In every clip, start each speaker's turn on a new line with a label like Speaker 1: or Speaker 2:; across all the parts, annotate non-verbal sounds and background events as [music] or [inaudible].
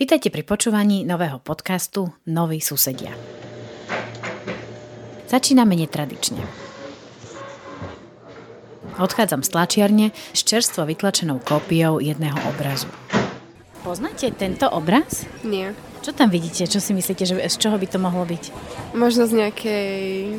Speaker 1: Vítajte pri počúvaní nového podcastu Noví susedia. Začíname netradične. Odchádzam z tlačiarne s čerstvo vytlačenou kópiou jedného obrazu. Poznáte tento obraz?
Speaker 2: Nie.
Speaker 1: Čo tam vidíte? Čo si myslíte, že z čoho by to mohlo byť?
Speaker 2: Možno z nejakej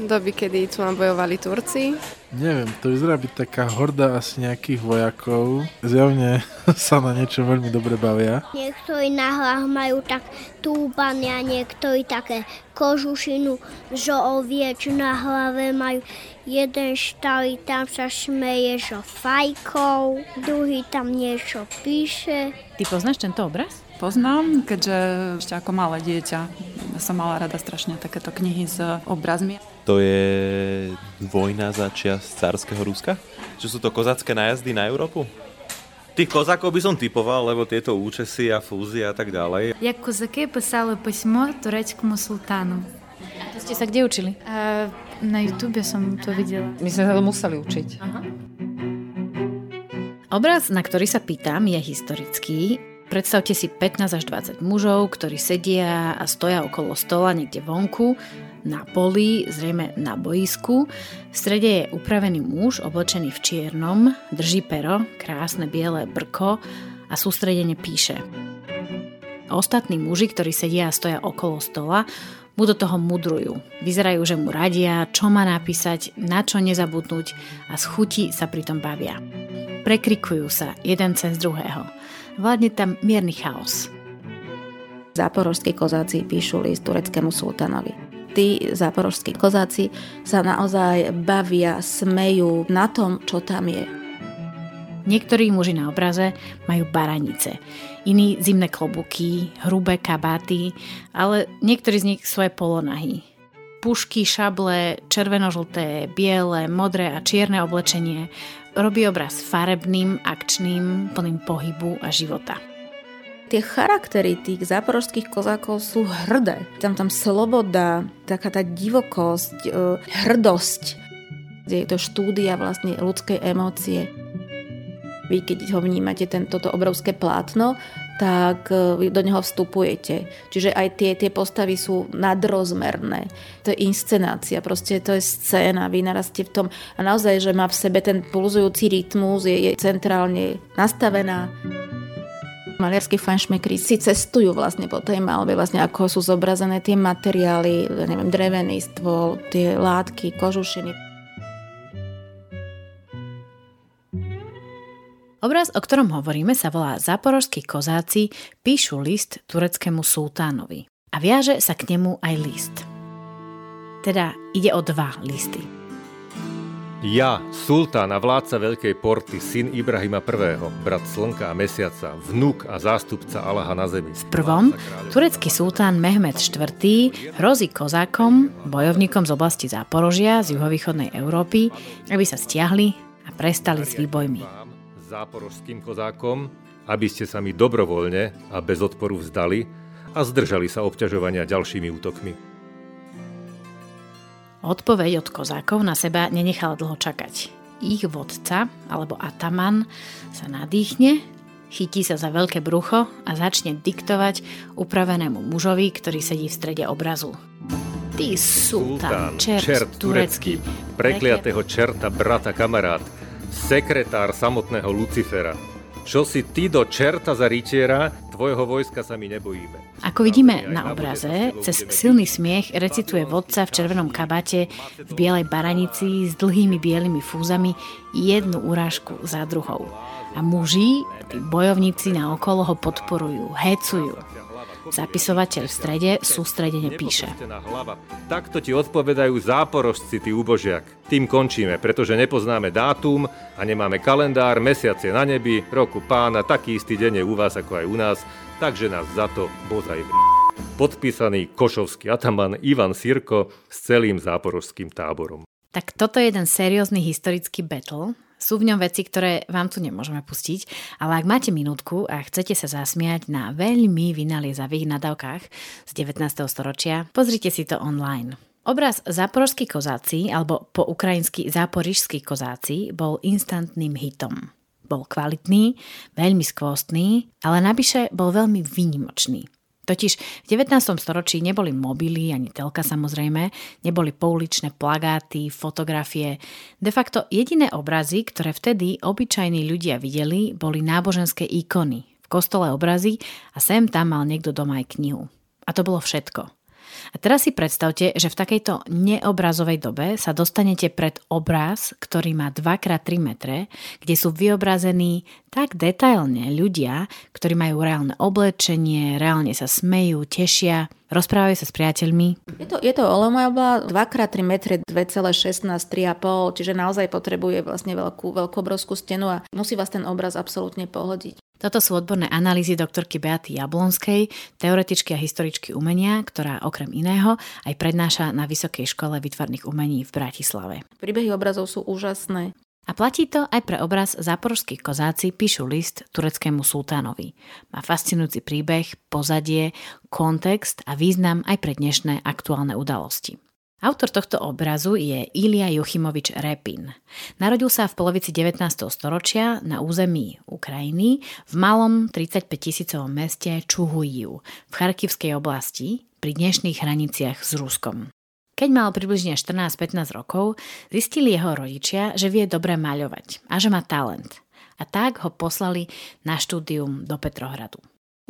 Speaker 2: doby, kedy tu nám bojovali Turci.
Speaker 3: Neviem, to vyzerá byť taká horda asi nejakých vojakov. Zjavne [laughs] sa na niečo veľmi dobre bavia.
Speaker 4: Niektorí na hlavách majú tak túbany a niektorí také kožušinu z ovieč na hlave majú. Jeden štali tam sa šmeje, že fajkou, druhý tam niečo píše.
Speaker 1: Ty poznáš tento obraz?
Speaker 5: poznám, keďže ešte ako malé dieťa som mala rada strašne takéto knihy s obrazmi.
Speaker 6: To je vojna za čias cárskeho Ruska? Čo sú to kozacké najazdy na Európu? Tých kozakov by som typoval, lebo tieto účesy a fúzie a tak ďalej.
Speaker 7: Jak kozaky písali písmo tureckému sultánu.
Speaker 1: A to ste sa kde učili?
Speaker 7: A, na YouTube som to videla.
Speaker 8: My sme sa to museli učiť. Aha.
Speaker 1: Obraz, na ktorý sa pýtam, je historický Predstavte si 15 až 20 mužov, ktorí sedia a stoja okolo stola niekde vonku, na poli, zrejme na boisku. V strede je upravený muž, oblečený v čiernom, drží pero, krásne biele brko a sústredene píše. Ostatní muži, ktorí sedia a stoja okolo stola, mu do toho mudrujú. Vyzerajú, že mu radia, čo má napísať, na čo nezabudnúť a z chuti sa pritom bavia. Prekrikujú sa jeden cez druhého. Vládne tam mierny chaos.
Speaker 9: Záporožskí kozáci píšu list tureckému sultanovi. Tí záporožskí kozáci sa naozaj bavia, smejú na tom, čo tam je.
Speaker 1: Niektorí muži na obraze majú baranice, iní zimné klobuky, hrubé kabáty, ale niektorí z nich svoje polonahy. Pušky, šable, červeno-žlté, biele, modré a čierne oblečenie robí obraz farebným, akčným, plným pohybu a života.
Speaker 9: Tie charaktery tých záporožských kozákov sú hrdé. Tam tam sloboda, taká tá divokosť, e, hrdosť. Je to štúdia vlastne ľudskej emócie. Vy, keď ho vnímate, ten, toto obrovské plátno, tak e, do neho vstupujete. Čiže aj tie, tie postavy sú nadrozmerné. To je inscenácia, proste to je scéna, vy narastie v tom a naozaj, že má v sebe ten pulzujúci rytmus, je, je centrálne nastavená. Maliarskí fanšmekri si cestujú vlastne po tej malbe, vlastne ako sú zobrazené tie materiály, neviem, drevený stôl, tie látky, kožušiny.
Speaker 1: Obraz, o ktorom hovoríme, sa volá Záporožskí kozáci píšu list tureckému sultánovi a viaže sa k nemu aj list. Teda ide o dva listy.
Speaker 10: Ja, sultán a vládca Veľkej porty, syn Ibrahima I., brat Slnka a Mesiaca, vnúk a zástupca Allaha na zemi.
Speaker 1: V prvom, turecký sultán Mehmed IV. hrozí kozákom, bojovníkom z oblasti Záporožia z juhovýchodnej Európy, aby sa stiahli a prestali s výbojmi
Speaker 10: záporožským kozákom, aby ste sa mi dobrovoľne a bez odporu vzdali a zdržali sa obťažovania ďalšími útokmi.
Speaker 1: Odpoveď od kozákov na seba nenechala dlho čakať. Ich vodca, alebo ataman, sa nadýchne, chytí sa za veľké brucho a začne diktovať upravenému mužovi, ktorý sedí v strede obrazu. Ty sultán, čert, čert turecký,
Speaker 10: prekliatého čerta, brata, kamarát, sekretár samotného Lucifera. Čo si ty do čerta za rytiera, tvojho vojska sa my nebojíme.
Speaker 1: Ako vidíme na obraze, cez silný smiech recituje vodca v červenom kabate, v bielej baranici s dlhými bielými fúzami jednu urážku za druhou. A muži, tí bojovníci na okolo ho podporujú, hecujú. Zapisovateľ v strede sústredene píše.
Speaker 10: Takto ti odpovedajú záporožci, ty úbožiak. Tým končíme, pretože nepoznáme dátum a nemáme kalendár, mesiace na nebi, roku pána, taký istý deň je u vás ako aj u nás, takže nás za to bozaj Podpísaný košovský ataman Ivan Sirko s celým záporožským táborom.
Speaker 1: Tak toto je jeden seriózny historický battle, sú v ňom veci, ktoré vám tu nemôžeme pustiť, ale ak máte minútku a chcete sa zasmiať na veľmi vynaliezavých nadávkach z 19. storočia, pozrite si to online. Obraz Záporožskí kozáci, alebo po ukrajinsky Záporižskí kozáci, bol instantným hitom. bol kvalitný, veľmi skvostný, ale navyše bol veľmi výnimočný. Totiž v 19. storočí neboli mobily, ani telka samozrejme, neboli pouličné plagáty, fotografie. De facto jediné obrazy, ktoré vtedy obyčajní ľudia videli, boli náboženské ikony. V kostole obrazy a sem tam mal niekto doma aj knihu. A to bolo všetko. A teraz si predstavte, že v takejto neobrazovej dobe sa dostanete pred obraz, ktorý má 2x3 metre, kde sú vyobrazení tak detailne ľudia, ktorí majú reálne oblečenie, reálne sa smejú, tešia, rozprávajú sa s priateľmi.
Speaker 9: Je to, je to olomojobla 2x3 metre 2,16, 3,5, čiže naozaj potrebuje vlastne veľkú, veľkú obrovskú stenu a musí vás ten obraz absolútne pohodiť.
Speaker 1: Toto sú odborné analýzy doktorky Beaty Jablonskej, teoretičky a historičky umenia, ktorá okrem iného aj prednáša na Vysokej škole výtvarných umení v Bratislave.
Speaker 9: Príbehy obrazov sú úžasné.
Speaker 1: A platí to aj pre obraz Záporovských kozáci píšu list tureckému sultánovi. Má fascinujúci príbeh, pozadie, kontext a význam aj pre dnešné aktuálne udalosti. Autor tohto obrazu je Ilia Juchimovič Repin. Narodil sa v polovici 19. storočia na území Ukrajiny v malom 35 tisícovom meste Čuhujiu v Charkivskej oblasti pri dnešných hraniciach s Ruskom. Keď mal približne 14-15 rokov, zistili jeho rodičia, že vie dobre maľovať a že má talent. A tak ho poslali na štúdium do Petrohradu.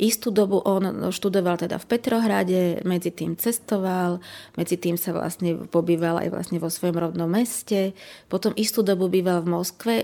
Speaker 9: Istú dobu on študoval teda v Petrohrade, medzi tým cestoval, medzi tým sa vlastne pobýval aj vlastne vo svojom rodnom meste, potom istú dobu býval v Moskve.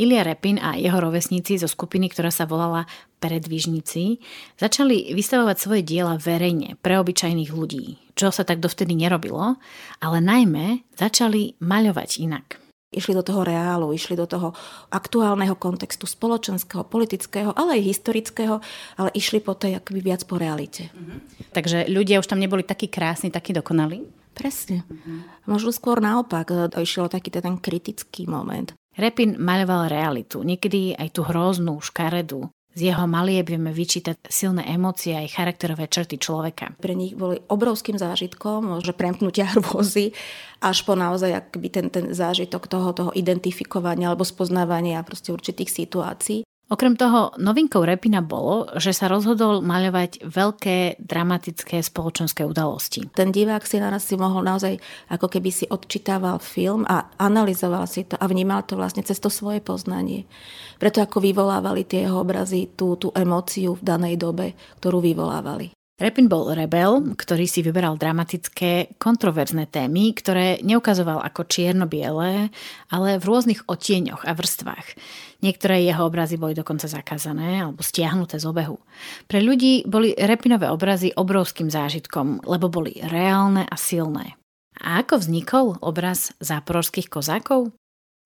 Speaker 1: Ilia Repin a jeho rovesníci zo skupiny, ktorá sa volala Predvižníci, začali vystavovať svoje diela verejne pre obyčajných ľudí, čo sa tak dovtedy nerobilo, ale najmä začali maľovať inak.
Speaker 9: Išli do toho reálu, išli do toho aktuálneho kontextu spoločenského, politického, ale aj historického, ale išli po tej akoby viac po realite.
Speaker 1: Mm-hmm. Takže ľudia už tam neboli takí krásni, takí dokonalí?
Speaker 9: Presne. Mm-hmm. Možno skôr naopak, išiel taký ten kritický moment.
Speaker 1: Repin maľoval realitu, niekedy aj tú hroznú, škaredú, z jeho malieb vieme vyčítať silné emócie aj charakterové črty človeka.
Speaker 9: Pre nich boli obrovským zážitkom, že premknutia hrôzy, až po naozaj akby ten, ten zážitok toho, toho identifikovania alebo spoznávania určitých situácií.
Speaker 1: Okrem toho, novinkou Repina bolo, že sa rozhodol maľovať veľké dramatické spoločenské udalosti.
Speaker 9: Ten divák si naraz si mohol naozaj, ako keby si odčítával film a analyzoval si to a vnímal to vlastne cez to svoje poznanie. Preto ako vyvolávali tie jeho obrazy tú, tú emóciu v danej dobe, ktorú vyvolávali.
Speaker 1: Repin bol rebel, ktorý si vyberal dramatické, kontroverzné témy, ktoré neukazoval ako čierno-biele, ale v rôznych otieňoch a vrstvách. Niektoré jeho obrazy boli dokonca zakázané alebo stiahnuté z obehu. Pre ľudí boli Repinové obrazy obrovským zážitkom, lebo boli reálne a silné. A ako vznikol obraz záporovských kozákov?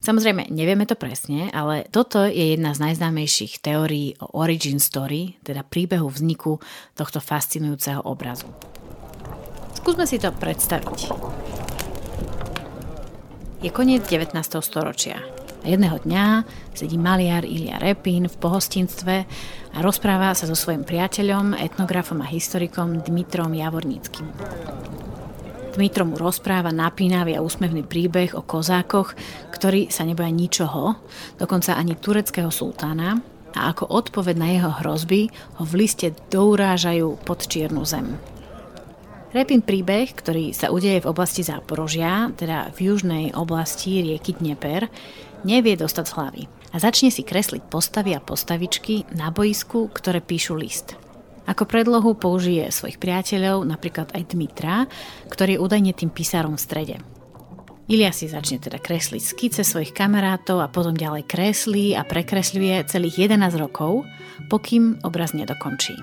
Speaker 1: Samozrejme, nevieme to presne, ale toto je jedna z najznámejších teórií o origin story, teda príbehu vzniku tohto fascinujúceho obrazu. Skúsme si to predstaviť. Je koniec 19. storočia. Jedného dňa sedí maliar Ilia Repin v pohostinstve a rozpráva sa so svojím priateľom, etnografom a historikom Dmitrom Javorníckým. Dmitro mu rozpráva napínavý a úsmevný príbeh o kozákoch, ktorí sa neboja ničoho, dokonca ani tureckého sultána, a ako odpoved na jeho hrozby ho v liste dourážajú pod čiernu zem. Repin príbeh, ktorý sa udeje v oblasti Záporožia, teda v južnej oblasti rieky Dneper, nevie dostať z hlavy a začne si kresliť postavy a postavičky na boisku, ktoré píšu list – ako predlohu použije svojich priateľov, napríklad aj Dmitra, ktorý je údajne tým písarom v strede. Ilia si začne teda kresliť skice svojich kamarátov a potom ďalej kreslí a prekresľuje celých 11 rokov, pokým obraz nedokončí.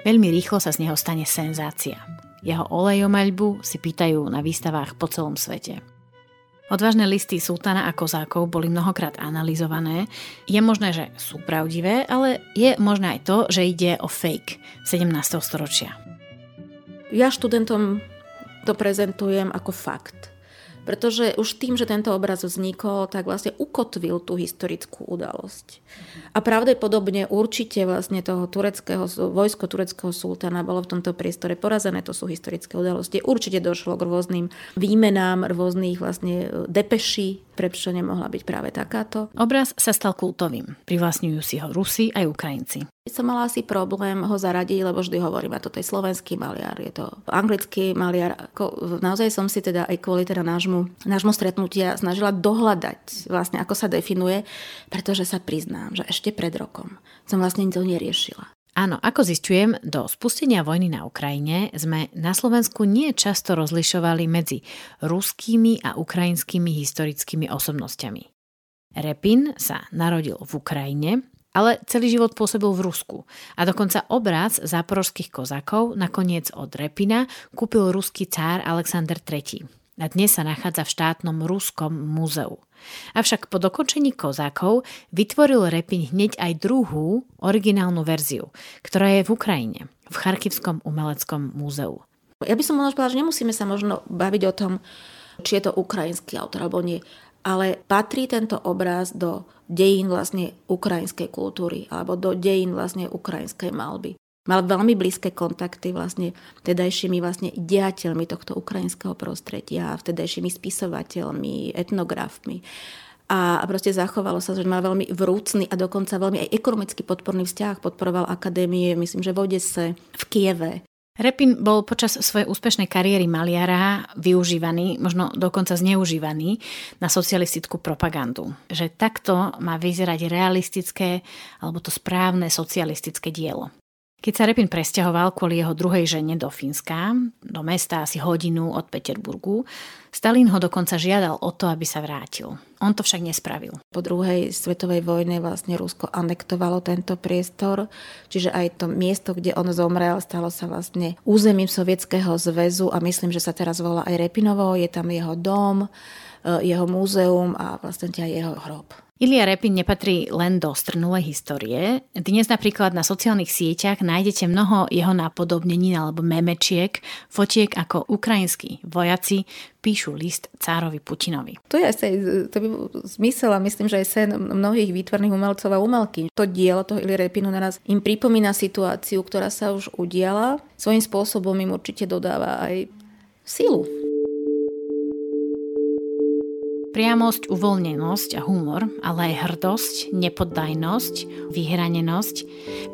Speaker 1: Veľmi rýchlo sa z neho stane senzácia. Jeho olejomaľbu si pýtajú na výstavách po celom svete. Odvážne listy sultána a kozákov boli mnohokrát analyzované. Je možné, že sú pravdivé, ale je možné aj to, že ide o fake 17. storočia.
Speaker 9: Ja študentom to prezentujem ako fakt. Pretože už tým, že tento obraz vznikol, tak vlastne ukotvil tú historickú udalosť. A pravdepodobne určite vlastne toho tureckého, vojsko tureckého sultána bolo v tomto priestore porazené, to sú historické udalosti. Určite došlo k rôznym výmenám, rôznych vlastne depeší prečo nemohla byť práve takáto.
Speaker 1: Obraz sa stal kultovým. Privlastňujú si ho Rusi aj Ukrajinci.
Speaker 9: Som mala asi problém ho zaradiť, lebo vždy hovorím, a toto je slovenský maliar, je to anglický maliar. Ako, naozaj som si teda aj kvôli teda nášmu, nášmu stretnutia snažila dohľadať vlastne, ako sa definuje, pretože sa priznám, že ešte pred rokom som vlastne to neriešila.
Speaker 1: Áno, ako zistujem, do spustenia vojny na Ukrajine sme na Slovensku nie často rozlišovali medzi ruskými a ukrajinskými historickými osobnosťami. Repin sa narodil v Ukrajine, ale celý život pôsobil v Rusku. A dokonca obraz záporovských kozakov nakoniec od Repina kúpil ruský cár Alexander III. A dnes sa nachádza v štátnom Ruskom múzeu. Avšak po dokončení kozákov vytvoril Repin hneď aj druhú, originálnu verziu, ktorá je v Ukrajine, v Charkivskom umeleckom múzeu.
Speaker 9: Ja by som možno povedala, že nemusíme sa možno baviť o tom, či je to ukrajinský autor alebo nie, ale patrí tento obraz do dejín vlastne ukrajinskej kultúry alebo do dejín vlastne ukrajinskej malby mal veľmi blízke kontakty vlastne vtedajšími vlastne diateľmi tohto ukrajinského prostredia, vtedajšími spisovateľmi, etnografmi. A proste zachovalo sa, že mal veľmi vrúcný a dokonca veľmi aj ekonomicky podporný vzťah. Podporoval akadémie, myslím, že v Odese, v Kieve.
Speaker 1: Repin bol počas svojej úspešnej kariéry maliara využívaný, možno dokonca zneužívaný na socialistickú propagandu. Že takto má vyzerať realistické alebo to správne socialistické dielo. Keď sa Repin presťahoval kvôli jeho druhej žene do Fínska, do mesta asi hodinu od Peterburgu, Stalin ho dokonca žiadal o to, aby sa vrátil. On to však nespravil.
Speaker 9: Po druhej svetovej vojne vlastne Rusko anektovalo tento priestor, čiže aj to miesto, kde on zomrel, stalo sa vlastne územím Sovietskeho zväzu a myslím, že sa teraz volá aj Repinovo, je tam jeho dom, eh, jeho múzeum a vlastne aj jeho hrob.
Speaker 1: Ilia Repin nepatrí len do strnulej histórie. Dnes napríklad na sociálnych sieťach nájdete mnoho jeho nápodobnení alebo memečiek, fotiek ako ukrajinskí vojaci píšu list cárovi Putinovi.
Speaker 9: To je asi to by zmysel a myslím, že aj sen mnohých výtvarných umelcov a umelky. To dielo toho Ilia Repinu naraz im pripomína situáciu, ktorá sa už udiala. Svojím spôsobom im určite dodáva aj silu.
Speaker 1: Priamosť, uvoľnenosť a humor, ale aj hrdosť, nepoddajnosť, vyhranenosť,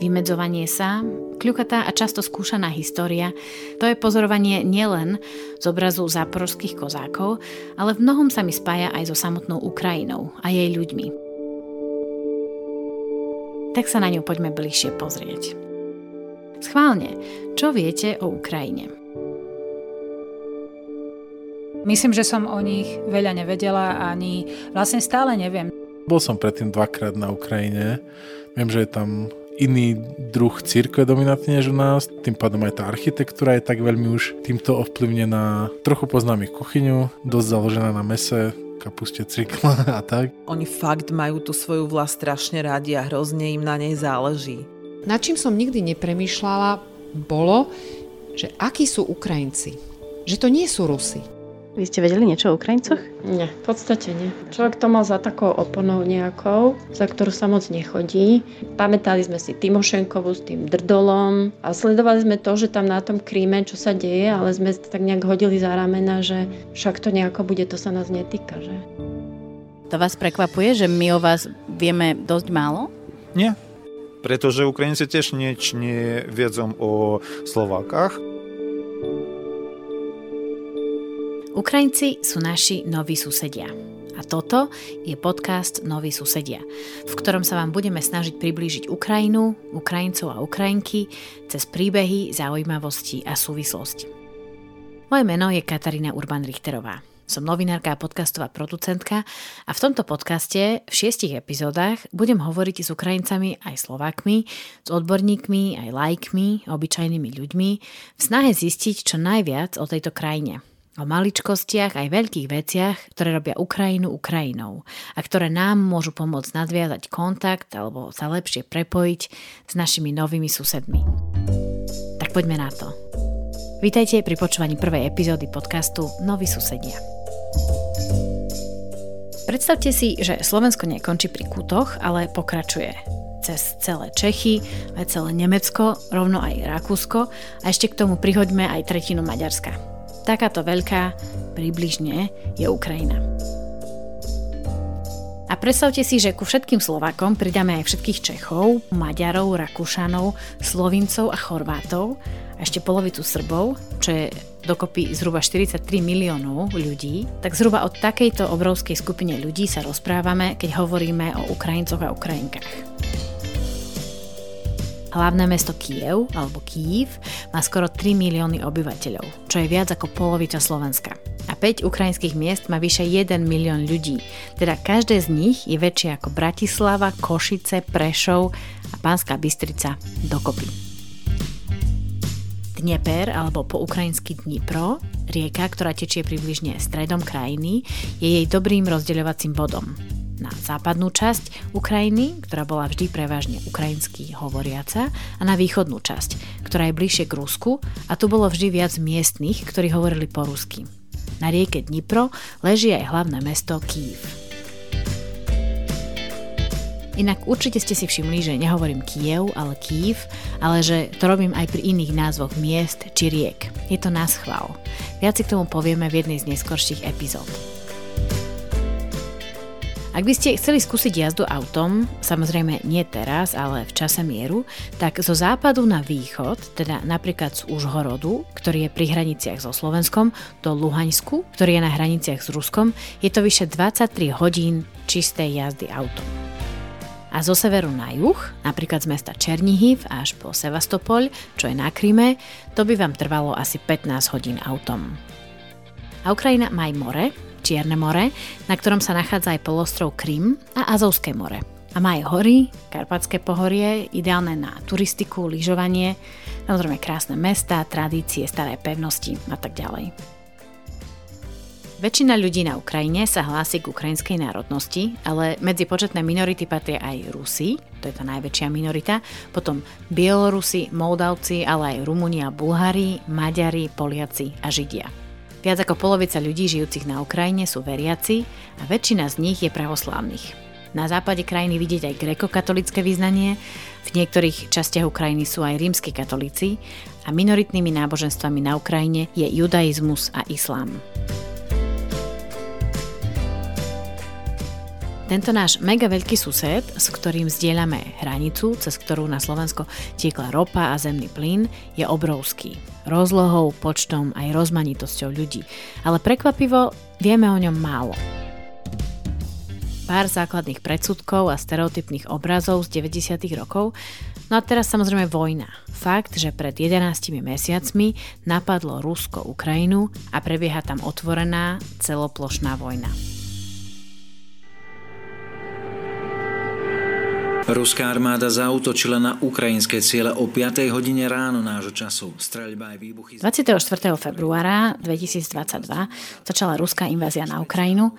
Speaker 1: vymedzovanie sa, kľukatá a často skúšaná história, to je pozorovanie nielen z obrazu záporovských kozákov, ale v mnohom sa mi spája aj so samotnou Ukrajinou a jej ľuďmi. Tak sa na ňu poďme bližšie pozrieť. Schválne, čo viete o Ukrajine?
Speaker 8: Myslím, že som o nich veľa nevedela ani vlastne stále neviem.
Speaker 3: Bol som predtým dvakrát na Ukrajine. Viem, že je tam iný druh církve dominantne než u nás, tým pádom aj tá architektúra je tak veľmi už týmto ovplyvnená. Trochu poznám ich kuchyňu, dosť založená na mese, kapuste, cvikla [laughs] a tak.
Speaker 11: Oni fakt majú tú svoju vlast strašne radi a hrozne im na nej záleží.
Speaker 12: Na čím som nikdy nepremýšľala, bolo, že akí sú Ukrajinci. Že to nie sú Rusy.
Speaker 13: Vy ste vedeli niečo o Ukrajincoch?
Speaker 2: Nie, v podstate nie. Človek to mal za takou oponou nejakou, za ktorú sa moc nechodí. Pamätali sme si Timošenkovu s tým drdolom a sledovali sme to, že tam na tom kríme, čo sa deje, ale sme tak nejak hodili za ramena, že však to nejako bude, to sa nás netýka. Že?
Speaker 13: To vás prekvapuje, že my o vás vieme dosť málo?
Speaker 14: Nie, pretože Ukrajinci tiež nič neviedzą o Slovákach.
Speaker 1: Ukrajinci sú naši noví susedia. A toto je podcast Noví susedia, v ktorom sa vám budeme snažiť priblížiť Ukrajinu, Ukrajincov a Ukrajinky cez príbehy, zaujímavosti a súvislosti. Moje meno je Katarína Urban-Richterová. Som novinárka a podcastová producentka a v tomto podcaste v šiestich epizódach budem hovoriť s Ukrajincami aj Slovákmi, s odborníkmi aj lajkmi, obyčajnými ľuďmi v snahe zistiť čo najviac o tejto krajine – o maličkostiach aj veľkých veciach, ktoré robia Ukrajinu Ukrajinou a ktoré nám môžu pomôcť nadviazať kontakt alebo sa lepšie prepojiť s našimi novými susedmi. Tak poďme na to. Vítajte pri počúvaní prvej epizódy podcastu Noví susedia. Predstavte si, že Slovensko nekončí pri kútoch, ale pokračuje cez celé Čechy, aj celé Nemecko, rovno aj Rakúsko a ešte k tomu prihoďme aj tretinu Maďarska. Takáto veľká, približne, je Ukrajina. A predstavte si, že ku všetkým Slovákom pridáme aj všetkých Čechov, Maďarov, Rakúšanov, Slovincov a Chorvátov a ešte polovicu Srbov, čo je dokopy zhruba 43 miliónov ľudí, tak zhruba o takejto obrovskej skupine ľudí sa rozprávame, keď hovoríme o Ukrajincoch a Ukrajinkách. Hlavné mesto Kiev, alebo Kiev, má skoro 3 milióny obyvateľov, čo je viac ako polovica Slovenska. A 5 ukrajinských miest má vyše 1 milión ľudí, teda každé z nich je väčšie ako Bratislava, Košice, Prešov a Pánska Bystrica dokopy. Dnieper, alebo po ukrajinsky Dnipro, rieka, ktorá tečie približne stredom krajiny, je jej dobrým rozdeľovacím bodom na západnú časť Ukrajiny, ktorá bola vždy prevažne ukrajinsky hovoriaca, a na východnú časť, ktorá je bližšie k Rusku a tu bolo vždy viac miestnych, ktorí hovorili po rusky. Na rieke Dnipro leží aj hlavné mesto Kiev. Inak určite ste si všimli, že nehovorím Kiev, ale Kiev, ale že to robím aj pri iných názvoch miest či riek. Je to nás chvál. Viac si k tomu povieme v jednej z neskorších epizód. Ak by ste chceli skúsiť jazdu autom, samozrejme nie teraz, ale v čase mieru, tak zo západu na východ, teda napríklad z Užhorodu, ktorý je pri hraniciach so Slovenskom, do Luhaňsku, ktorý je na hraniciach s Ruskom, je to vyše 23 hodín čistej jazdy autom. A zo severu na juh, napríklad z mesta Černihiv až po Sevastopol, čo je na Kryme, to by vám trvalo asi 15 hodín autom. A Ukrajina má aj more, Čierne more, na ktorom sa nachádza aj polostrov Krym a Azovské more. A má aj hory, Karpatské pohorie, ideálne na turistiku, lyžovanie, samozrejme krásne mesta, tradície, staré pevnosti a tak ďalej. Väčšina ľudí na Ukrajine sa hlási k ukrajinskej národnosti, ale medzi početné minority patria aj Rusi, to je tá najväčšia minorita, potom Bielorusi, Moldavci, ale aj Rumúni a Bulhári, Maďari, Poliaci a Židia. Viac ako polovica ľudí žijúcich na Ukrajine sú veriaci a väčšina z nich je pravoslávnych. Na západe krajiny vidieť aj grekokatolické význanie, v niektorých častiach Ukrajiny sú aj rímsky katolíci a minoritnými náboženstvami na Ukrajine je judaizmus a islám. Tento náš mega veľký sused, s ktorým zdieľame hranicu, cez ktorú na Slovensko tiekla ropa a zemný plyn, je obrovský. Rozlohou, počtom aj rozmanitosťou ľudí. Ale prekvapivo vieme o ňom málo. Pár základných predsudkov a stereotypných obrazov z 90. rokov, no a teraz samozrejme vojna. Fakt, že pred 11 mesiacmi napadlo Rusko Ukrajinu a prebieha tam otvorená celoplošná vojna.
Speaker 15: Ruská armáda zautočila na ukrajinské ciele o 5. hodine ráno nášho času. Streľba aj výbuchy...
Speaker 1: 24. februára 2022 začala ruská invázia na Ukrajinu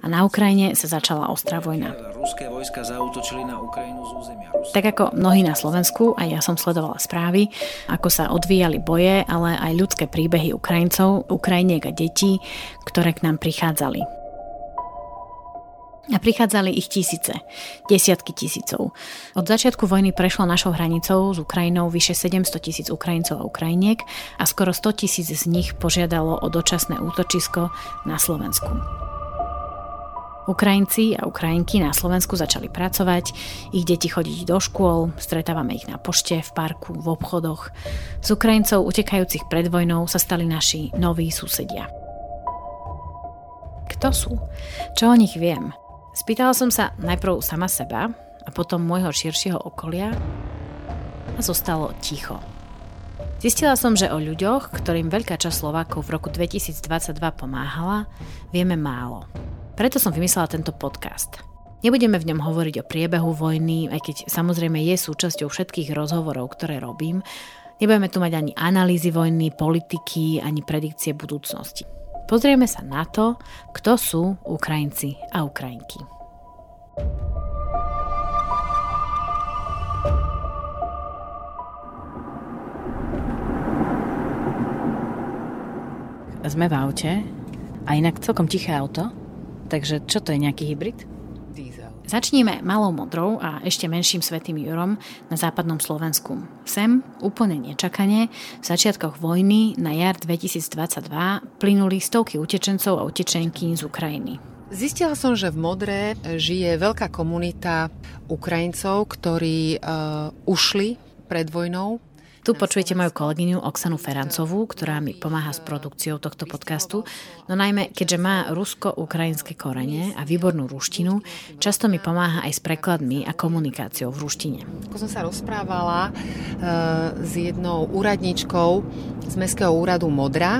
Speaker 1: a na Ukrajine sa začala ostrá vojna.
Speaker 15: Ruské vojska zautočili na Ukrajinu z územia
Speaker 1: Tak ako mnohí na Slovensku, aj ja som sledovala správy, ako sa odvíjali boje, ale aj ľudské príbehy Ukrajincov, Ukrajiniek a detí, ktoré k nám prichádzali. A prichádzali ich tisíce, desiatky tisícov. Od začiatku vojny prešlo našou hranicou s Ukrajinou vyše 700 tisíc Ukrajincov a Ukrajiniek a skoro 100 tisíc z nich požiadalo o dočasné útočisko na Slovensku. Ukrajinci a Ukrajinky na Slovensku začali pracovať, ich deti chodiť do škôl, stretávame ich na pošte, v parku, v obchodoch. Z Ukrajincov utekajúcich pred vojnou sa stali naši noví susedia. Kto sú? Čo o nich viem? Spýtala som sa najprv sama seba a potom môjho širšieho okolia a zostalo ticho. Zistila som, že o ľuďoch, ktorým veľká časť Slovákov v roku 2022 pomáhala, vieme málo. Preto som vymyslela tento podcast. Nebudeme v ňom hovoriť o priebehu vojny, aj keď samozrejme je súčasťou všetkých rozhovorov, ktoré robím. Nebudeme tu mať ani analýzy vojny, politiky, ani predikcie budúcnosti. Pozrieme sa na to, kto sú Ukrajinci a Ukrajinky. Sme v aute a inak celkom tiché auto, takže čo to je nejaký hybrid? Začníme malou modrou a ešte menším Svetým Jurom na západnom Slovensku. Sem, úplne nečakane, v začiatkoch vojny na jar 2022 plynuli stovky utečencov a utečenky z Ukrajiny.
Speaker 12: Zistila som, že v Modre žije veľká komunita Ukrajincov, ktorí uh, ušli pred vojnou
Speaker 1: tu počujete moju kolegyňu Oksanu Ferancovú, ktorá mi pomáha s produkciou tohto podcastu. No najmä, keďže má rusko-ukrajinské korene a výbornú ruštinu, často mi pomáha aj s prekladmi a komunikáciou v ruštine.
Speaker 12: Ako som sa rozprávala uh, s jednou úradničkou z Mestského úradu Modra,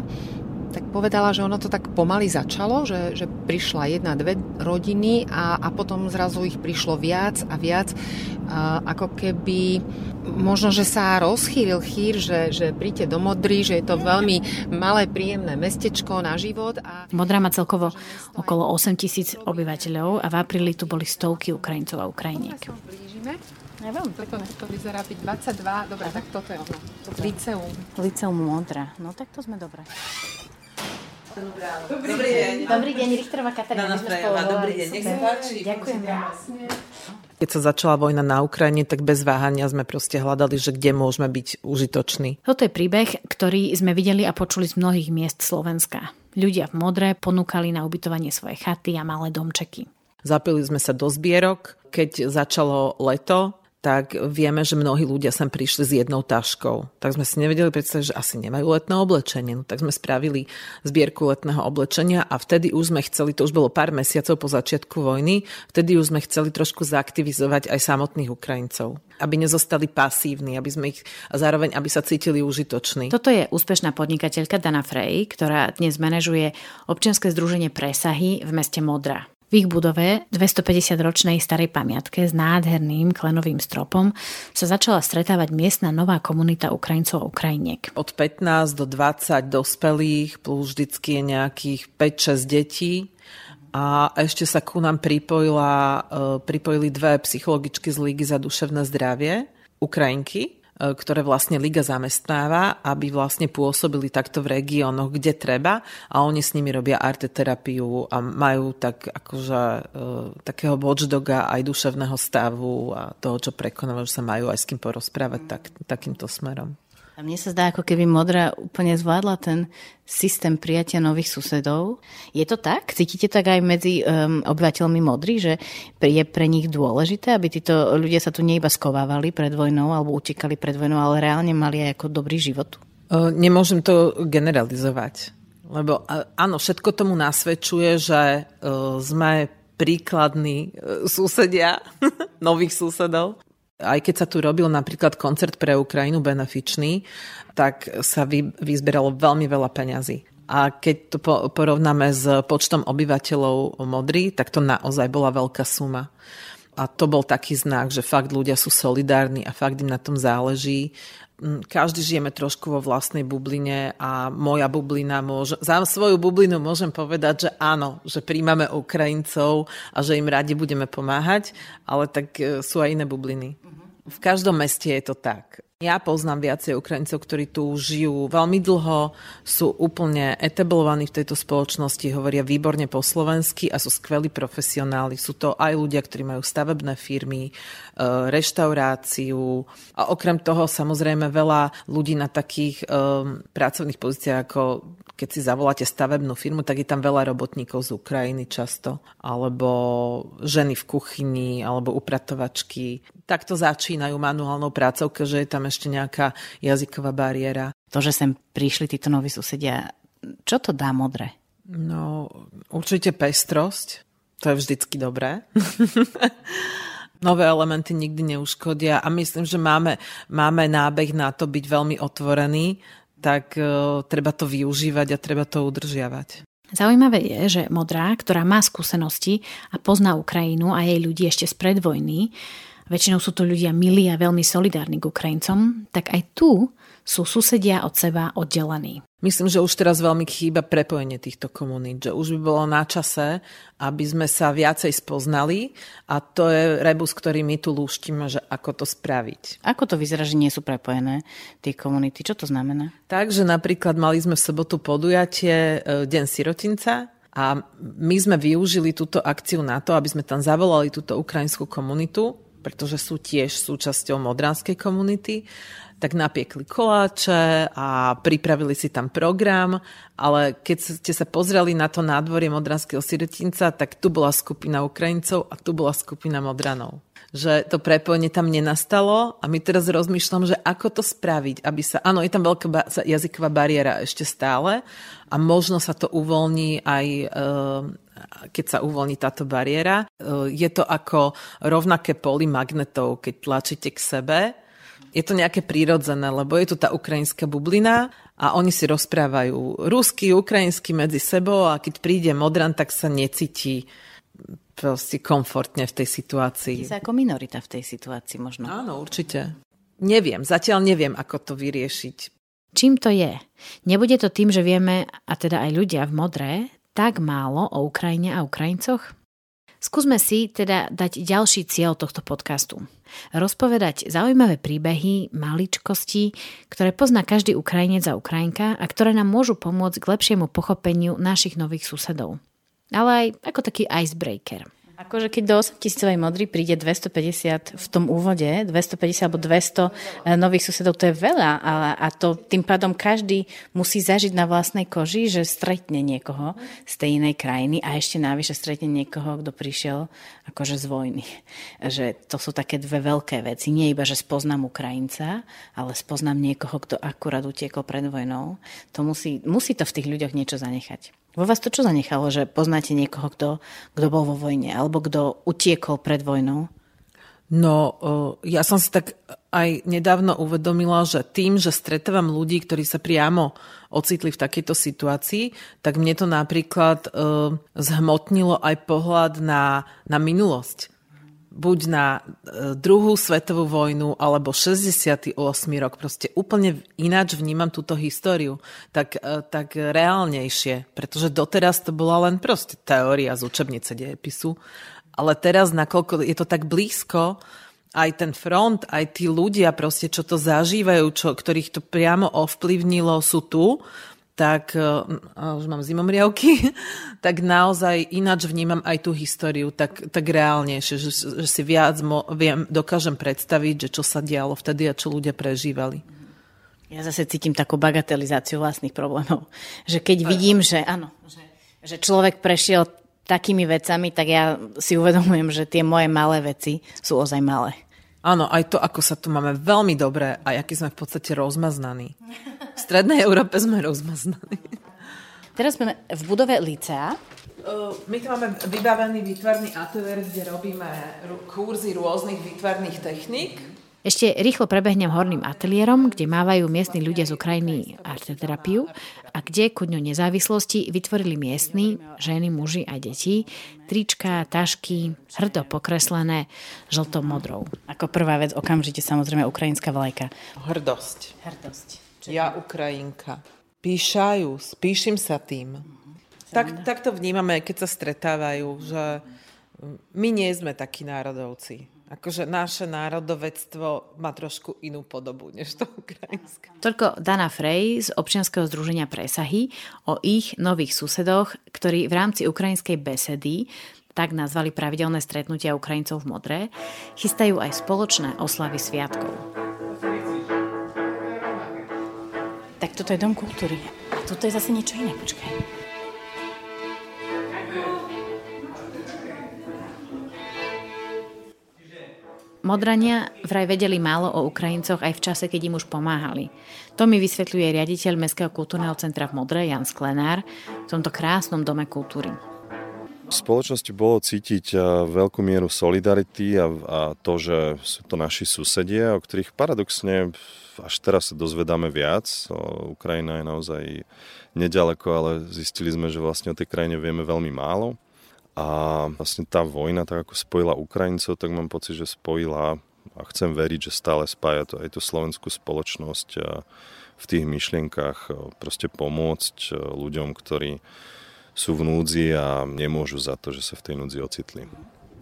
Speaker 12: tak povedala, že ono to tak pomaly začalo, že, že prišla jedna, dve rodiny a, a potom zrazu ich prišlo viac a viac. A ako keby možno, že sa rozchýril chýr, že, že príďte do Modry, že je to veľmi malé, príjemné mestečko na život. A...
Speaker 1: Modra má celkovo okolo 8 tisíc obyvateľov a v apríli tu boli stovky Ukrajincov a Ukrajiniek.
Speaker 12: Ja veľmi toto to vyzerá byť 22. Dobre, tak toto je ono. Liceum.
Speaker 1: Liceum Modra. No tak to sme dobre.
Speaker 16: Dobrý, Dobrý deň.
Speaker 1: Dobrý deň, Richterová Katarína.
Speaker 16: Dobrý deň, nech sa páči.
Speaker 1: Ďakujem.
Speaker 11: Keď sa začala vojna na Ukrajine, tak bez váhania sme proste hľadali, že kde môžeme byť užitoční.
Speaker 1: Toto je príbeh, ktorý sme videli a počuli z mnohých miest Slovenska. Ľudia v modre ponúkali na ubytovanie svoje chaty a malé domčeky.
Speaker 11: Zapili sme sa do zbierok. Keď začalo leto, tak vieme, že mnohí ľudia sem prišli s jednou taškou. Tak sme si nevedeli predstaviť, že asi nemajú letné oblečenie. No, tak sme spravili zbierku letného oblečenia a vtedy už sme chceli, to už bolo pár mesiacov po začiatku vojny, vtedy už sme chceli trošku zaktivizovať aj samotných Ukrajincov. Aby nezostali pasívni, aby sme ich, a zároveň aby sa cítili užitoční.
Speaker 1: Toto je úspešná podnikateľka Dana Frey, ktorá dnes manažuje občianske združenie Presahy v meste Modra. V ich budove, 250-ročnej starej pamiatke s nádherným klenovým stropom, sa začala stretávať miestna nová komunita Ukrajincov a Ukrajiniek.
Speaker 11: Od 15 do 20 dospelých, plus vždycky je nejakých 5-6 detí. A ešte sa ku nám pripojila, e, pripojili dve psychologičky z Lígy za duševné zdravie, Ukrajinky, ktoré vlastne Liga zamestnáva, aby vlastne pôsobili takto v regiónoch, kde treba a oni s nimi robia arteterapiu a majú tak akože e, takého watchdoga aj duševného stavu a toho, čo prekonávajú, že sa majú aj s kým porozprávať tak, takýmto smerom.
Speaker 13: A mne sa zdá, ako keby Modra úplne zvládla ten systém prijatia nových susedov. Je to tak? Cítite tak aj medzi um, obyvateľmi Modry, že je pre nich dôležité, aby títo ľudia sa tu neiba skovávali pred vojnou alebo utekali pred vojnou, ale reálne mali aj ako dobrý život?
Speaker 11: Nemôžem to generalizovať. Lebo áno, všetko tomu nasvedčuje, že sme príkladní susedia [laughs] nových susedov aj keď sa tu robil napríklad koncert pre Ukrajinu benefičný, tak sa vy, vyzberalo veľmi veľa peňazí. A keď to porovnáme s počtom obyvateľov Modry, tak to naozaj bola veľká suma. A to bol taký znak, že fakt ľudia sú solidárni a fakt im na tom záleží. Každý žijeme trošku vo vlastnej bubline a moja bublina môže, za svoju bublinu môžem povedať, že áno, že príjmame Ukrajincov a že im radi budeme pomáhať, ale tak e, sú aj iné bubliny. V každom meste je to tak. Ja poznám viacej Ukrajincov, ktorí tu žijú veľmi dlho, sú úplne etablovaní v tejto spoločnosti, hovoria výborne po slovensky a sú skvelí profesionáli. Sú to aj ľudia, ktorí majú stavebné firmy, e, reštauráciu a okrem toho samozrejme veľa ľudí na takých um, pracovných pozíciách ako keď si zavoláte stavebnú firmu, tak je tam veľa robotníkov z Ukrajiny často, alebo ženy v kuchyni, alebo upratovačky. Takto začínajú manuálnou prácou, že je tam ešte nejaká jazyková bariéra.
Speaker 13: To, že sem prišli títo noví susedia, čo to dá modre?
Speaker 11: No, určite pestrosť. To je vždycky dobré. [laughs] Nové elementy nikdy neuškodia a myslím, že máme, máme nábeh na to byť veľmi otvorený tak uh, treba to využívať a treba to udržiavať.
Speaker 1: Zaujímavé je, že Modrá, ktorá má skúsenosti a pozná Ukrajinu a jej ľudí ešte z predvojny, väčšinou sú to ľudia milí a veľmi solidárni k Ukrajincom, tak aj tu sú susedia od seba oddelení.
Speaker 11: Myslím, že už teraz veľmi chýba prepojenie týchto komunít, že už by bolo na čase, aby sme sa viacej spoznali a to je rebus, ktorý my tu lúštime, že ako to spraviť.
Speaker 13: Ako to vyzerá, že nie sú prepojené tie komunity? Čo to znamená?
Speaker 11: Takže napríklad mali sme v sobotu podujatie e, Deň sirotinca a my sme využili túto akciu na to, aby sme tam zavolali túto ukrajinskú komunitu pretože sú tiež súčasťou modranskej komunity, tak napiekli koláče a pripravili si tam program, ale keď ste sa pozreli na to nádvorie Modranského sirotinca, tak tu bola skupina Ukrajincov a tu bola skupina Modranov že to prepojenie tam nenastalo a my teraz rozmýšľam, že ako to spraviť, aby sa, áno, je tam veľká ba- jazyková bariéra ešte stále a možno sa to uvoľní aj keď sa uvoľní táto bariéra. E, je to ako rovnaké poli magnetov, keď tlačíte k sebe. Je to nejaké prírodzené, lebo je tu tá ukrajinská bublina a oni si rozprávajú rusky, ukrajinsky medzi sebou a keď príde Modran, tak sa necíti proste komfortne v tej situácii.
Speaker 13: Je ako minorita v tej situácii možno.
Speaker 11: Áno, určite. Neviem, zatiaľ neviem, ako to vyriešiť.
Speaker 1: Čím to je? Nebude to tým, že vieme, a teda aj ľudia v modré, tak málo o Ukrajine a Ukrajincoch? Skúsme si teda dať ďalší cieľ tohto podcastu. Rozpovedať zaujímavé príbehy, maličkosti, ktoré pozná každý Ukrajinec a Ukrajinka a ktoré nám môžu pomôcť k lepšiemu pochopeniu našich nových susedov. Ale aj ako taký icebreaker –
Speaker 13: Akože keď do 8 tisícovej modry príde 250 v tom úvode, 250 alebo 200 eh, nových susedov, to je veľa a, a to tým pádom každý musí zažiť na vlastnej koži, že stretne niekoho z tej inej krajiny a ešte návyše stretne niekoho, kto prišiel akože z vojny. Že to sú také dve veľké veci. Nie iba, že spoznám Ukrajinca, ale spoznám niekoho, kto akurát utiekol pred vojnou. To musí, musí to v tých ľuďoch niečo zanechať. Vo vás to čo zanechalo, že poznáte niekoho, kto, kto bol vo vojne alebo kto utiekol pred vojnou?
Speaker 11: No, ja som si tak aj nedávno uvedomila, že tým, že stretávam ľudí, ktorí sa priamo ocitli v takejto situácii, tak mne to napríklad zhmotnilo aj pohľad na, na minulosť buď na e, druhú svetovú vojnu alebo 68. rok, proste úplne ináč vnímam túto históriu, tak, e, tak reálnejšie, pretože doteraz to bola len proste teória z učebnice dejepisu, ale teraz, nakoľko je to tak blízko, aj ten front, aj tí ľudia proste, čo to zažívajú, čo, ktorých to priamo ovplyvnilo, sú tu tak už mám zimomriavky, [laughs] tak naozaj ináč vnímam aj tú históriu, tak, tak reálnejšie, že, že si viac mo, viem, dokážem predstaviť, že čo sa dialo vtedy a čo ľudia prežívali.
Speaker 13: Ja zase cítim takú bagatelizáciu vlastných problémov. Že keď vidím, že áno, že, že človek prešiel takými vecami, tak ja si uvedomujem, že tie moje malé veci sú ozaj malé.
Speaker 11: Áno, aj to, ako sa tu máme veľmi dobré a aký sme v podstate rozmaznaní. V strednej Európe sme rozmaznaní.
Speaker 13: Teraz sme v budove Licea.
Speaker 11: My tu máme vybavený výtvarný ateliér, kde robíme kurzy rôznych výtvarných techník.
Speaker 1: Ešte rýchlo prebehnem horným ateliérom, kde mávajú miestni ľudia z Ukrajiny arteterapiu a kde ku dňu nezávislosti vytvorili miestni, ženy, muži a deti, trička, tašky, hrdo pokreslené žlto modrou.
Speaker 13: Ako prvá vec okamžite samozrejme ukrajinská vlajka.
Speaker 11: Hrdosť.
Speaker 13: Hrdosť.
Speaker 11: Čo ja Ukrajinka. Píšajú, spíšim sa tým. Tak, tak to vnímame, keď sa stretávajú, že my nie sme takí národovci akože naše národovectvo má trošku inú podobu než to ukrajinské.
Speaker 1: Toľko Dana Frey z občianskeho združenia Presahy o ich nových susedoch, ktorí v rámci ukrajinskej besedy tak nazvali pravidelné stretnutia Ukrajincov v Modre, chystajú aj spoločné oslavy sviatkov.
Speaker 13: Tak toto je Dom kultúry. A toto je zase niečo iné, počkaj.
Speaker 1: Modrania vraj vedeli málo o Ukrajincoch aj v čase, keď im už pomáhali. To mi vysvetľuje riaditeľ Mestského kultúrneho centra v Modre, Jan Sklenár, v tomto krásnom dome kultúry.
Speaker 17: V spoločnosti bolo cítiť veľkú mieru solidarity a, a to, že sú to naši susedia, o ktorých paradoxne až teraz sa dozvedáme viac. Ukrajina je naozaj nedaleko, ale zistili sme, že vlastne o tej krajine vieme veľmi málo. A vlastne tá vojna, tak ako spojila Ukrajincov, tak mám pocit, že spojila a chcem veriť, že stále spája to aj tú slovenskú spoločnosť v tých myšlienkach proste pomôcť ľuďom, ktorí sú v núdzi a nemôžu za to, že sa v tej núdzi ocitli.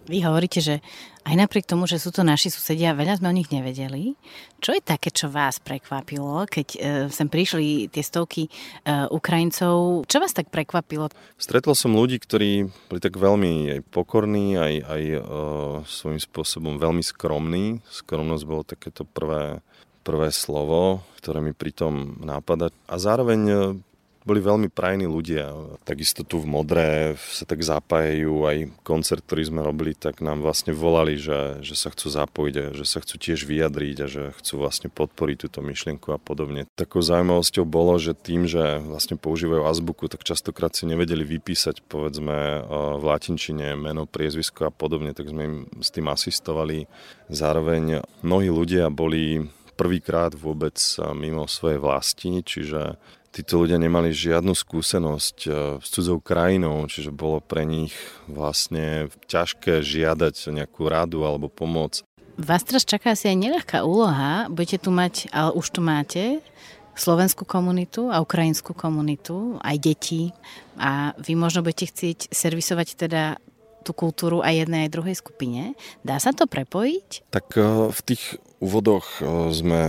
Speaker 13: Vy hovoríte, že aj napriek tomu, že sú to naši susedia, veľa sme o nich nevedeli. Čo je také, čo vás prekvapilo, keď e, sem prišli tie stovky e, Ukrajincov? Čo vás tak prekvapilo?
Speaker 17: Stretol som ľudí, ktorí boli tak veľmi aj pokorní, aj, aj e, svojím spôsobom veľmi skromní. Skromnosť bolo takéto prvé, prvé slovo, ktoré mi pritom nápada. A zároveň boli veľmi prajní ľudia. Takisto tu v Modré sa tak zapájajú aj koncert, ktorý sme robili, tak nám vlastne volali, že, že sa chcú zapojiť a že sa chcú tiež vyjadriť a že chcú vlastne podporiť túto myšlienku a podobne. Takou zaujímavosťou bolo, že tým, že vlastne používajú azbuku, tak častokrát si nevedeli vypísať povedzme v latinčine meno, priezvisko a podobne, tak sme im s tým asistovali. Zároveň mnohí ľudia boli prvýkrát vôbec mimo svojej vlasti, čiže títo ľudia nemali žiadnu skúsenosť eh, s cudzou krajinou, čiže bolo pre nich vlastne ťažké žiadať nejakú radu alebo pomoc.
Speaker 13: Vás teraz čaká asi aj neľahká úloha. Budete tu mať, ale už tu máte, slovenskú komunitu a ukrajinskú komunitu, aj deti. A vy možno budete chcieť servisovať teda tú kultúru aj jednej, aj druhej skupine. Dá sa to prepojiť?
Speaker 17: Tak eh, v tých úvodoch eh, sme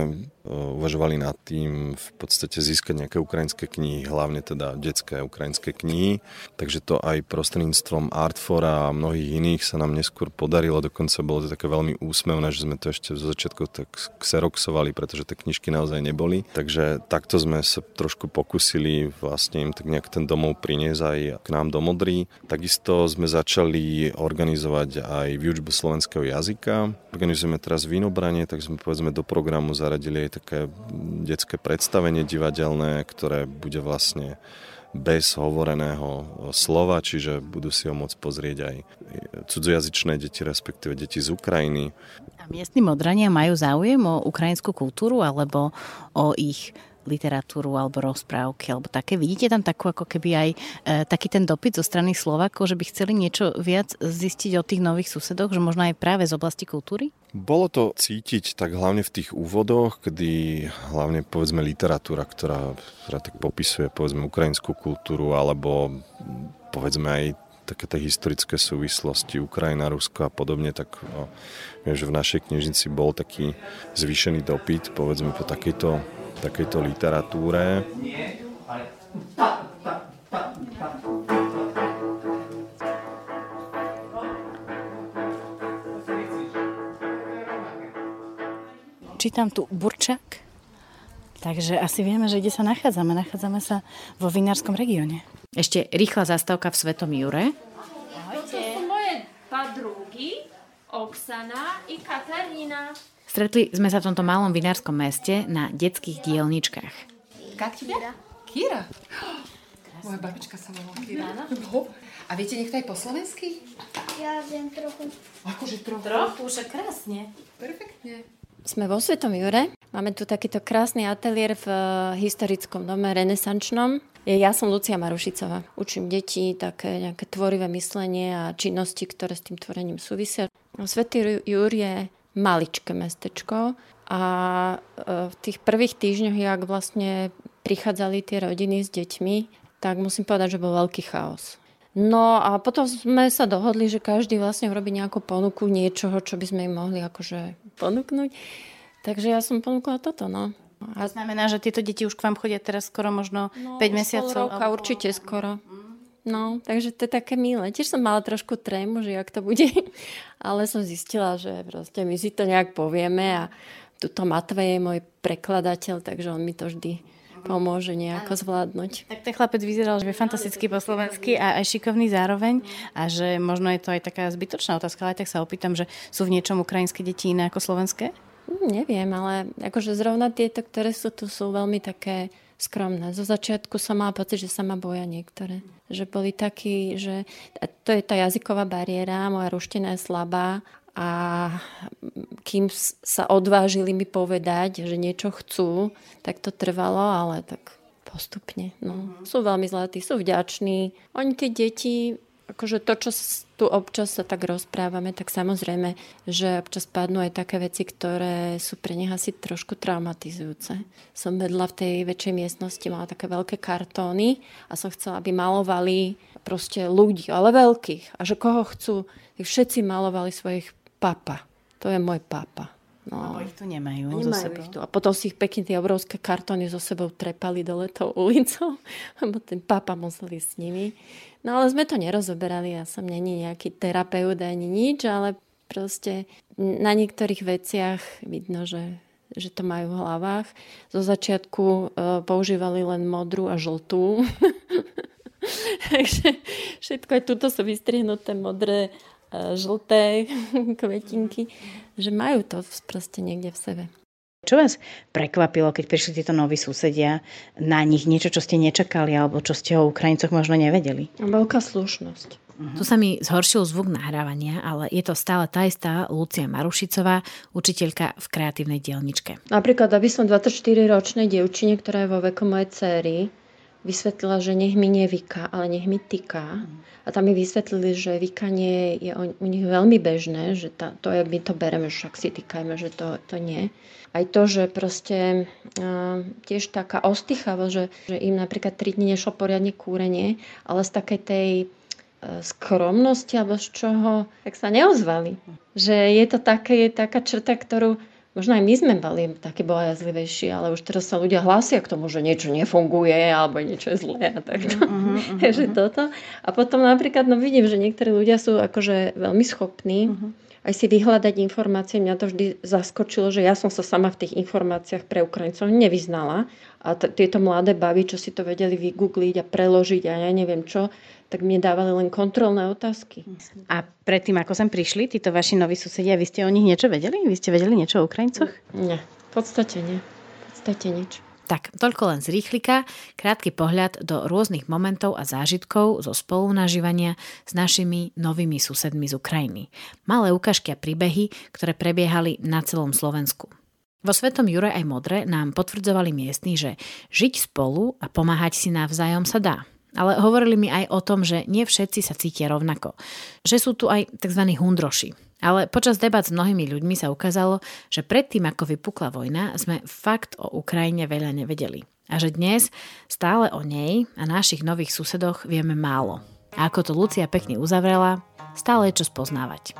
Speaker 17: uvažovali nad tým v podstate získať nejaké ukrajinské knihy, hlavne teda detské ukrajinské knihy. Takže to aj prostredníctvom Artfora a mnohých iných sa nám neskôr podarilo. Dokonca bolo to také veľmi úsmevné, že sme to ešte zo začiatku tak xeroxovali, pretože tie knižky naozaj neboli. Takže takto sme sa trošku pokusili vlastne im tak nejak ten domov priniesť aj k nám do Modry. Takisto sme začali organizovať aj výučbu slovenského jazyka. Organizujeme teraz vínobranie, tak sme povedzme do programu zaradili aj také detské predstavenie divadelné, ktoré bude vlastne bez hovoreného slova, čiže budú si ho môcť pozrieť aj cudzojazyčné deti, respektíve deti z Ukrajiny.
Speaker 13: A miestni modrania majú záujem o ukrajinskú kultúru alebo o ich literatúru alebo rozprávky alebo také. Vidíte tam takú ako keby aj e, taký ten dopyt zo strany Slovakov, že by chceli niečo viac zistiť o tých nových susedoch, že možno aj práve z oblasti kultúry?
Speaker 17: Bolo to cítiť tak hlavne v tých úvodoch, kedy hlavne povedzme literatúra, ktorá, ktorá tak popisuje povedzme ukrajinskú kultúru alebo povedzme aj také tie historické súvislosti Ukrajina, Rusko a podobne, tak no, viem, že v našej knižnici bol taký zvýšený dopyt, povedzme po takejto takejto literatúre.
Speaker 13: Čítam tu Burčak, takže asi vieme, že kde sa nachádzame. Nachádzame sa vo vinárskom regióne. Ešte rýchla zastávka v Svetom Jure.
Speaker 2: To sú moje podrugy, Oksana i Katarína.
Speaker 13: Stretli sme sa v tomto malom vinárskom meste na detských dielničkách.
Speaker 12: Kak Kira? Kira? Moja babička sa volá Kira. [laughs] No. A viete niekto aj po slovensky?
Speaker 4: Ja viem trochu.
Speaker 12: Akože trochu?
Speaker 13: Trochu, však krásne.
Speaker 12: Perfektne.
Speaker 2: Sme vo Svetom Jure. Máme tu takýto krásny ateliér v eh, historickom dome renesančnom. Ja som Lucia Marušicová. Učím deti také nejaké tvorivé myslenie a činnosti, ktoré s tým tvorením súvisia. No, Svetý Júr je maličké mestečko a e, v tých prvých týždňoch, jak vlastne prichádzali tie rodiny s deťmi, tak musím povedať, že bol veľký chaos. No a potom sme sa dohodli, že každý vlastne urobí nejakú ponuku niečoho, čo by sme im mohli akože ponúknuť. Takže ja som ponúkla toto, no.
Speaker 13: A... To znamená, že tieto deti už k vám chodia teraz skoro možno no, 5 mesiacov?
Speaker 2: Roka, alebo... určite skoro. No, takže to je také milé. Tiež som mala trošku trému, že jak to bude, [laughs] ale som zistila, že proste my si to nejak povieme a tuto Matvej je môj prekladateľ, takže on mi to vždy pomôže nejako zvládnuť.
Speaker 13: Tak ten chlapec vyzeral, že je fantasticky po slovensky a aj šikovný zároveň a že možno je to aj taká zbytočná otázka, ale tak sa opýtam, že sú v niečom ukrajinské deti iné ako slovenské?
Speaker 2: Hm, neviem, ale akože zrovna tieto, ktoré sú tu, sú veľmi také skromné. Zo začiatku som mala pocit, že sa ma boja niektoré. Že boli takí, že to je tá jazyková bariéra, moja ruština je slabá a kým sa odvážili mi povedať, že niečo chcú, tak to trvalo, ale tak postupne. No. Sú veľmi zlatí, sú vďační. Oni tie deti akože to, čo tu občas sa tak rozprávame, tak samozrejme, že občas padnú aj také veci, ktoré sú pre nich asi trošku traumatizujúce. Som vedla v tej väčšej miestnosti, mala také veľké kartóny a som chcela, aby malovali proste ľudí, ale veľkých. A že koho chcú, všetci malovali svojich papa. To je môj papa.
Speaker 13: No. Lebo ich tu nemajú.
Speaker 2: nemajú ich tu. A potom si ich pekne tie obrovské kartóny so sebou trepali dole tou ulicou, [laughs] lebo ten papa musel s nimi. No ale sme to nerozoberali, ja som není nejaký terapeut ani nič, ale proste na niektorých veciach vidno, že, že to majú v hlavách. Zo začiatku e, používali len modrú a žltú. [laughs] Takže všetko aj tuto sú vystrihnuté modré E, žlté [laughs] kvetinky, že majú to proste niekde v sebe.
Speaker 13: Čo vás prekvapilo, keď prišli títo noví susedia na nich? Niečo, čo ste nečakali, alebo čo ste o Ukrajincoch možno nevedeli?
Speaker 2: Veľká slušnosť.
Speaker 1: Uh-huh. Tu sa mi zhoršil zvuk nahrávania, ale je to stále tá istá Lucia Marušicová, učiteľka v kreatívnej dielničke.
Speaker 2: Napríklad, aby som 24-ročnej dievčine, ktorá je vo veku mojej céry, vysvetlila, že nech mi nevyká, ale nech mi tyká. A tam mi vysvetlili, že vykanie je u nich veľmi bežné, že tá, to je, my to bereme, že však si týkajme, že to, to nie. Aj to, že proste uh, tiež taká ostýchava, že, že im napríklad 3 dní nešlo poriadne kúrenie, ale z takej tej uh, skromnosti alebo z čoho, tak sa neozvali. Že je to také, je taká črta, ktorú Možno aj my sme boli také bojazlivejší, ale už teraz sa ľudia hlásia k tomu, že niečo nefunguje alebo niečo je zlé a tak. Uh-huh, uh-huh, uh-huh. toto. A potom napríklad no vidím, že niektorí ľudia sú akože veľmi schopní uh-huh. Aj si vyhľadať informácie. Mňa to vždy zaskočilo, že ja som sa sama v tých informáciách pre Ukrajincov nevyznala. A t- tieto mladé baby, čo si to vedeli vygoogliť a preložiť a ja neviem čo, tak mi dávali len kontrolné otázky.
Speaker 13: A predtým, ako sem prišli, títo vaši noví susedia, vy ste o nich niečo vedeli? Vy ste vedeli niečo o Ukrajincoch?
Speaker 2: Nie, v podstate nie. V podstate nič.
Speaker 1: Tak, toľko len z rýchlika, krátky pohľad do rôznych momentov a zážitkov zo spolunažívania s našimi novými susedmi z Ukrajiny. Malé ukážky a príbehy, ktoré prebiehali na celom Slovensku. Vo Svetom Jure aj Modre nám potvrdzovali miestni, že žiť spolu a pomáhať si navzájom sa dá. Ale hovorili mi aj o tom, že nie všetci sa cítia rovnako. Že sú tu aj tzv. hundroši. Ale počas debat s mnohými ľuďmi sa ukázalo, že predtým, ako vypukla vojna, sme fakt o Ukrajine veľa nevedeli. A že dnes stále o nej a našich nových susedoch vieme málo. A ako to Lucia pekne uzavrela, stále je čo spoznávať.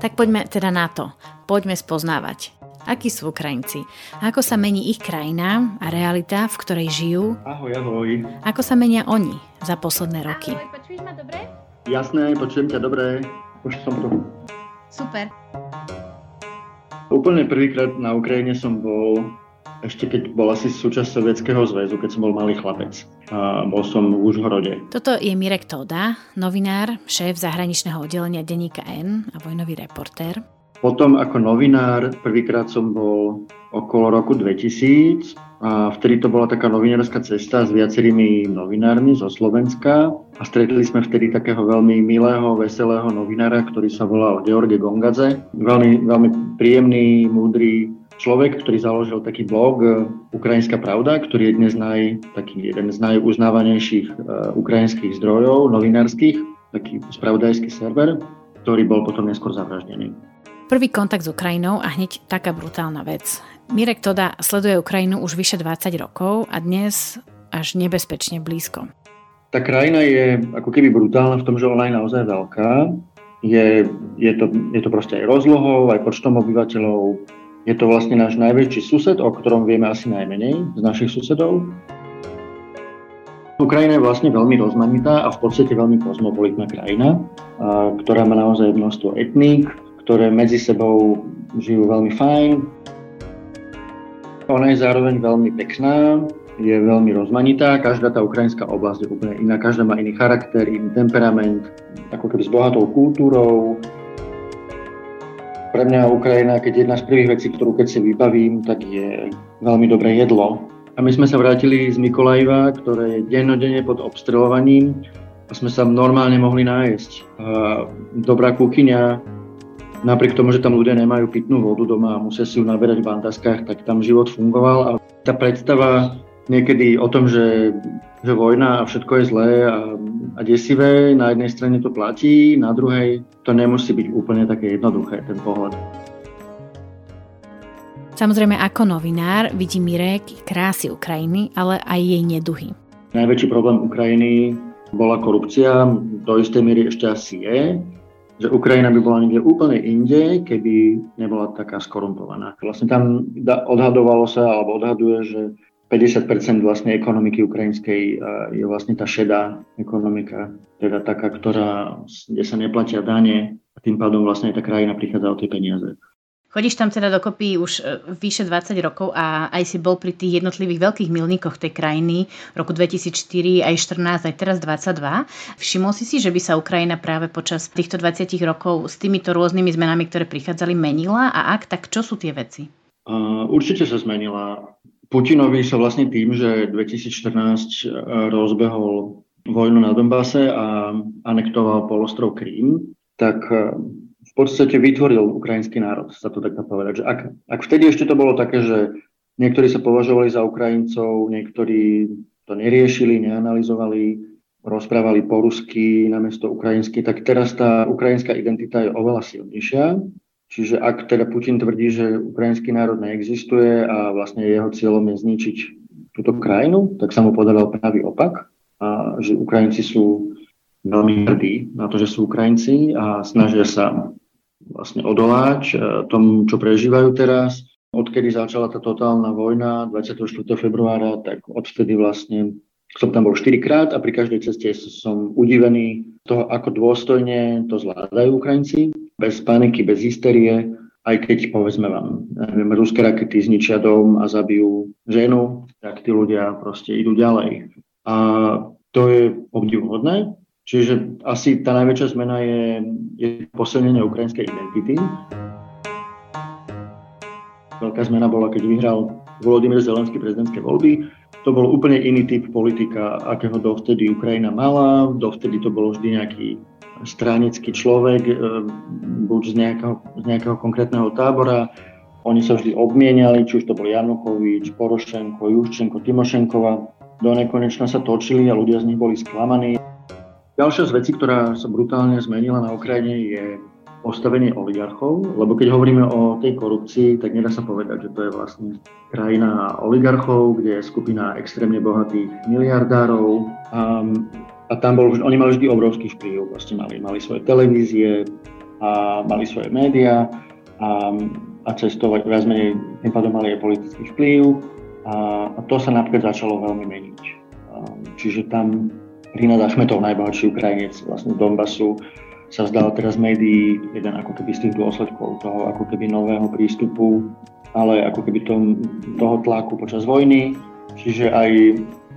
Speaker 1: Tak poďme teda na to. Poďme spoznávať akí sú Ukrajinci, ako sa mení ich krajina a realita, v ktorej žijú.
Speaker 18: Ahoj, ahoj.
Speaker 1: Ako sa menia oni za posledné roky.
Speaker 18: Ahoj, počuješ ma dobre? Jasné, počujem ťa dobre. Už som tu.
Speaker 7: Super.
Speaker 18: Úplne prvýkrát na Ukrajine som bol ešte keď bol asi súčasť Sovietskeho zväzu, keď som bol malý chlapec. A bol som v Užhorode.
Speaker 1: Toto je Mirek Toda, novinár, šéf zahraničného oddelenia denníka N a vojnový reportér.
Speaker 18: Potom ako novinár prvýkrát som bol okolo roku 2000 a vtedy to bola taká novinárska cesta s viacerými novinármi zo Slovenska a stretli sme vtedy takého veľmi milého, veselého novinára, ktorý sa volal George Gongadze. Veľmi, veľmi príjemný, múdry človek, ktorý založil taký blog Ukrajinská pravda, ktorý je dnes naj, taký jeden z najuznávanejších uh, ukrajinských zdrojov novinárskych, taký spravodajský server, ktorý bol potom neskôr zavraždený.
Speaker 1: Prvý kontakt s Ukrajinou a hneď taká brutálna vec. Mirek Toda sleduje Ukrajinu už vyše 20 rokov a dnes až nebezpečne blízko.
Speaker 18: Tá krajina je ako keby brutálna v tom, že ona je naozaj veľká. Je, je, to, je to proste aj rozlohou, aj počtom obyvateľov. Je to vlastne náš najväčší sused, o ktorom vieme asi najmenej z našich susedov. Ukrajina je vlastne veľmi rozmanitá a v podstate veľmi kozmopolitná krajina, ktorá má naozaj množstvo etník, ktoré medzi sebou žijú veľmi fajn. Ona je zároveň veľmi pekná, je veľmi rozmanitá, každá tá ukrajinská oblasť je úplne iná, každá má iný charakter, iný temperament, ako keby s bohatou kultúrou. Pre mňa Ukrajina, keď jedna z prvých vecí, ktorú keď si vybavím, tak je veľmi dobré jedlo. A my sme sa vrátili z Mikolajva, ktoré je dennodenne pod obstrelovaním a sme sa normálne mohli nájsť. Dobrá kuchyňa, Napriek tomu, že tam ľudia nemajú pitnú vodu doma a musia si ju naberať v bandaskách, tak tam život fungoval a tá predstava niekedy o tom, že, že vojna a všetko je zlé a, a desivé, na jednej strane to platí, na druhej to nemusí byť úplne také jednoduché, ten pohľad.
Speaker 1: Samozrejme, ako novinár vidí Mirek krásy Ukrajiny, ale aj jej neduhy.
Speaker 18: Najväčší problém Ukrajiny bola korupcia, do istej miery ešte asi je, že Ukrajina by bola niekde úplne inde, keby nebola taká skorumpovaná. Vlastne tam odhadovalo sa, alebo odhaduje, že 50% vlastne ekonomiky ukrajinskej eh, je vlastne tá šedá ekonomika, teda taká, ktorá, kde sa neplatia dane a tým pádom vlastne aj tá krajina prichádza o tie peniaze.
Speaker 13: Chodíš tam teda dokopy už e, vyše 20 rokov a aj si bol pri tých jednotlivých veľkých milníkoch tej krajiny roku 2004, aj 14, aj teraz 22. Všimol si si, že by sa Ukrajina práve počas týchto 20 rokov s týmito rôznymi zmenami, ktoré prichádzali, menila? A ak, tak čo sú tie veci?
Speaker 18: Uh, určite sa zmenila. Putinovi sa vlastne tým, že 2014 e, rozbehol vojnu na Donbase a anektoval polostrov Krím, tak e, v podstate vytvoril ukrajinský národ, sa to tak dá povedať. Že ak, ak vtedy ešte to bolo také, že niektorí sa považovali za Ukrajincov, niektorí to neriešili, neanalizovali, rozprávali po rusky namiesto ukrajinsky, tak teraz tá ukrajinská identita je oveľa silnejšia. Čiže ak teda Putin tvrdí, že ukrajinský národ neexistuje a vlastne jeho cieľom je zničiť túto krajinu, tak sa mu podaril pravý opak. A že Ukrajinci sú veľmi hrdí na to, že sú Ukrajinci a snažia sa vlastne odolať e, tomu, čo prežívajú teraz. Odkedy začala tá totálna vojna 24. februára, tak odvtedy vlastne som tam bol 4 krát a pri každej ceste som udivený toho, ako dôstojne to zvládajú Ukrajinci, bez paniky, bez hysterie, aj keď povedzme vám, neviem, ruské rakety zničia dom a zabijú ženu, tak tí ľudia proste idú ďalej. A to je obdivuhodné, Čiže asi tá najväčšia zmena je, je posilnenie ukrajinskej identity. Veľká zmena bola, keď vyhral Volodymyr Zelenský prezidentské voľby. To bol úplne iný typ politika, akého dovtedy Ukrajina mala. Dovtedy to bolo vždy nejaký stranický človek, e, buď z nejakého, z nejakého konkrétneho tábora. Oni sa vždy obmieniali, či už to bol Janukovič, Porošenko, Juščenko, Timošenkova. Do nekonečna sa točili a ľudia z nich boli sklamaní. Ďalšia z vecí, ktorá sa brutálne zmenila na Ukrajine je postavenie oligarchov, lebo keď hovoríme o tej korupcii, tak nedá sa povedať, že to je vlastne krajina oligarchov, kde je skupina extrémne bohatých miliardárov a, a tam bol, oni mali vždy obrovský vplyv, vlastne mali, mali svoje televízie a mali svoje médiá a, a cestovať viac menej, tým pádom mali aj politický vplyv a, a to sa napríklad začalo veľmi meniť. Čiže tam Rinat Achmetov, najbohatší Ukrajinec vlastne Donbasu, sa zdal teraz médií jeden ako keby z tých dôsledkov toho ako keby nového prístupu, ale ako keby tom, toho tlaku počas vojny. Čiže aj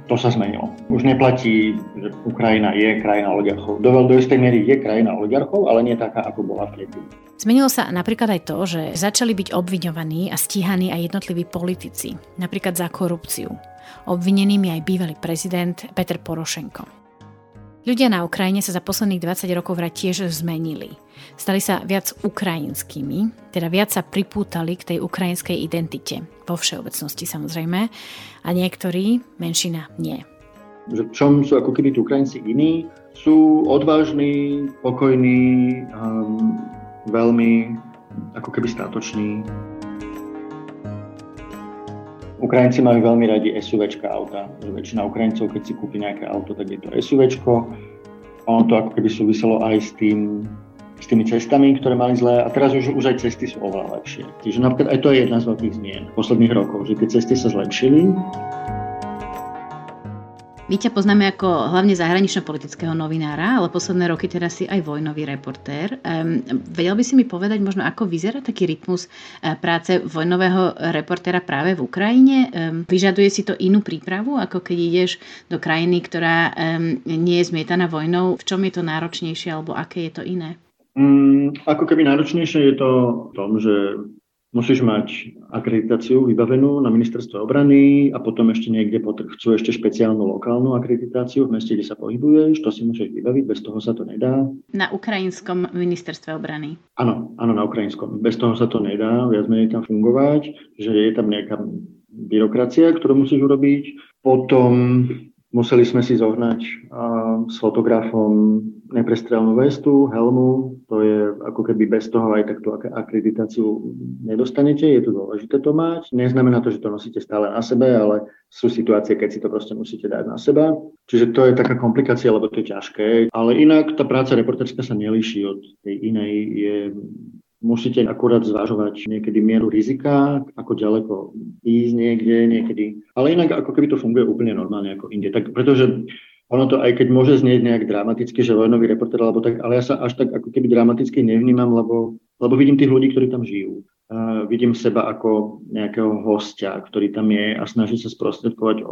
Speaker 18: to sa zmenilo. Už neplatí, že Ukrajina je krajina oligarchov. Do, do istej miery je krajina oligarchov, ale nie taká, ako bola predtým.
Speaker 1: Zmenilo sa napríklad aj to, že začali byť obviňovaní a stíhaní aj jednotliví politici, napríklad za korupciu. Obvineným je aj bývalý prezident Peter Porošenko. Ľudia na Ukrajine sa za posledných 20 rokov vraj tiež zmenili. Stali sa viac ukrajinskými, teda viac sa pripútali k tej ukrajinskej identite, vo všeobecnosti samozrejme, a niektorí, menšina, nie.
Speaker 18: V čom sú ako keby tí Ukrajinci iní? Sú odvážni, pokojní, um, veľmi ako keby statoční. Ukrajinci majú veľmi radi SUVčka auta. Väčšina Ukrajincov, keď si kúpi nejaké auto, tak je to SUVčko. Ono to ako keby súviselo aj s tým, s tými cestami, ktoré mali zlé a teraz už, už aj cesty sú oveľa lepšie. Čiže napríklad aj to je jedna z veľkých zmien posledných rokov, že tie cesty sa zlepšili
Speaker 13: my ťa poznáme ako hlavne zahranično-politického novinára, ale posledné roky teraz si aj vojnový reportér. Um, vedel by si mi povedať možno, ako vyzerá taký rytmus uh, práce vojnového reportéra práve v Ukrajine? Um, vyžaduje si to inú prípravu, ako keď ideš do krajiny, ktorá um, nie je zmietaná vojnou? V čom je to náročnejšie alebo aké je to iné?
Speaker 18: Mm, ako keby náročnejšie je to v tom, že musíš mať akreditáciu vybavenú na ministerstve obrany a potom ešte niekde chcú ešte špeciálnu lokálnu akreditáciu v meste, kde sa pohybuješ, to si musíš vybaviť, bez toho sa to nedá.
Speaker 13: Na ukrajinskom ministerstve obrany?
Speaker 18: Áno, áno, na ukrajinskom. Bez toho sa to nedá, viac menej tam fungovať, že je tam nejaká byrokracia, ktorú musíš urobiť. Potom museli sme si zohnať uh, s fotografom neprestrelnú vestu, helmu, to je ako keby bez toho aj takto akreditáciu nedostanete, je to dôležité to mať. Neznamená to, že to nosíte stále na sebe, ale sú situácie, keď si to proste musíte dať na seba. Čiže to je taká komplikácia, lebo to je ťažké. Ale inak tá práca reportérska sa nelíši od tej inej. Je Musíte akurát zvažovať niekedy mieru rizika, ako ďaleko ísť niekde, niekedy. Ale inak ako keby to funguje úplne normálne ako inde. Tak, pretože ono to aj keď môže znieť nejak dramaticky, že vojnový reporter, alebo tak, ale ja sa až tak ako keby dramaticky nevnímam, lebo, lebo vidím tých ľudí, ktorí tam žijú. Uh, vidím seba ako nejakého hostia, ktorý tam je a snaží sa sprostredkovať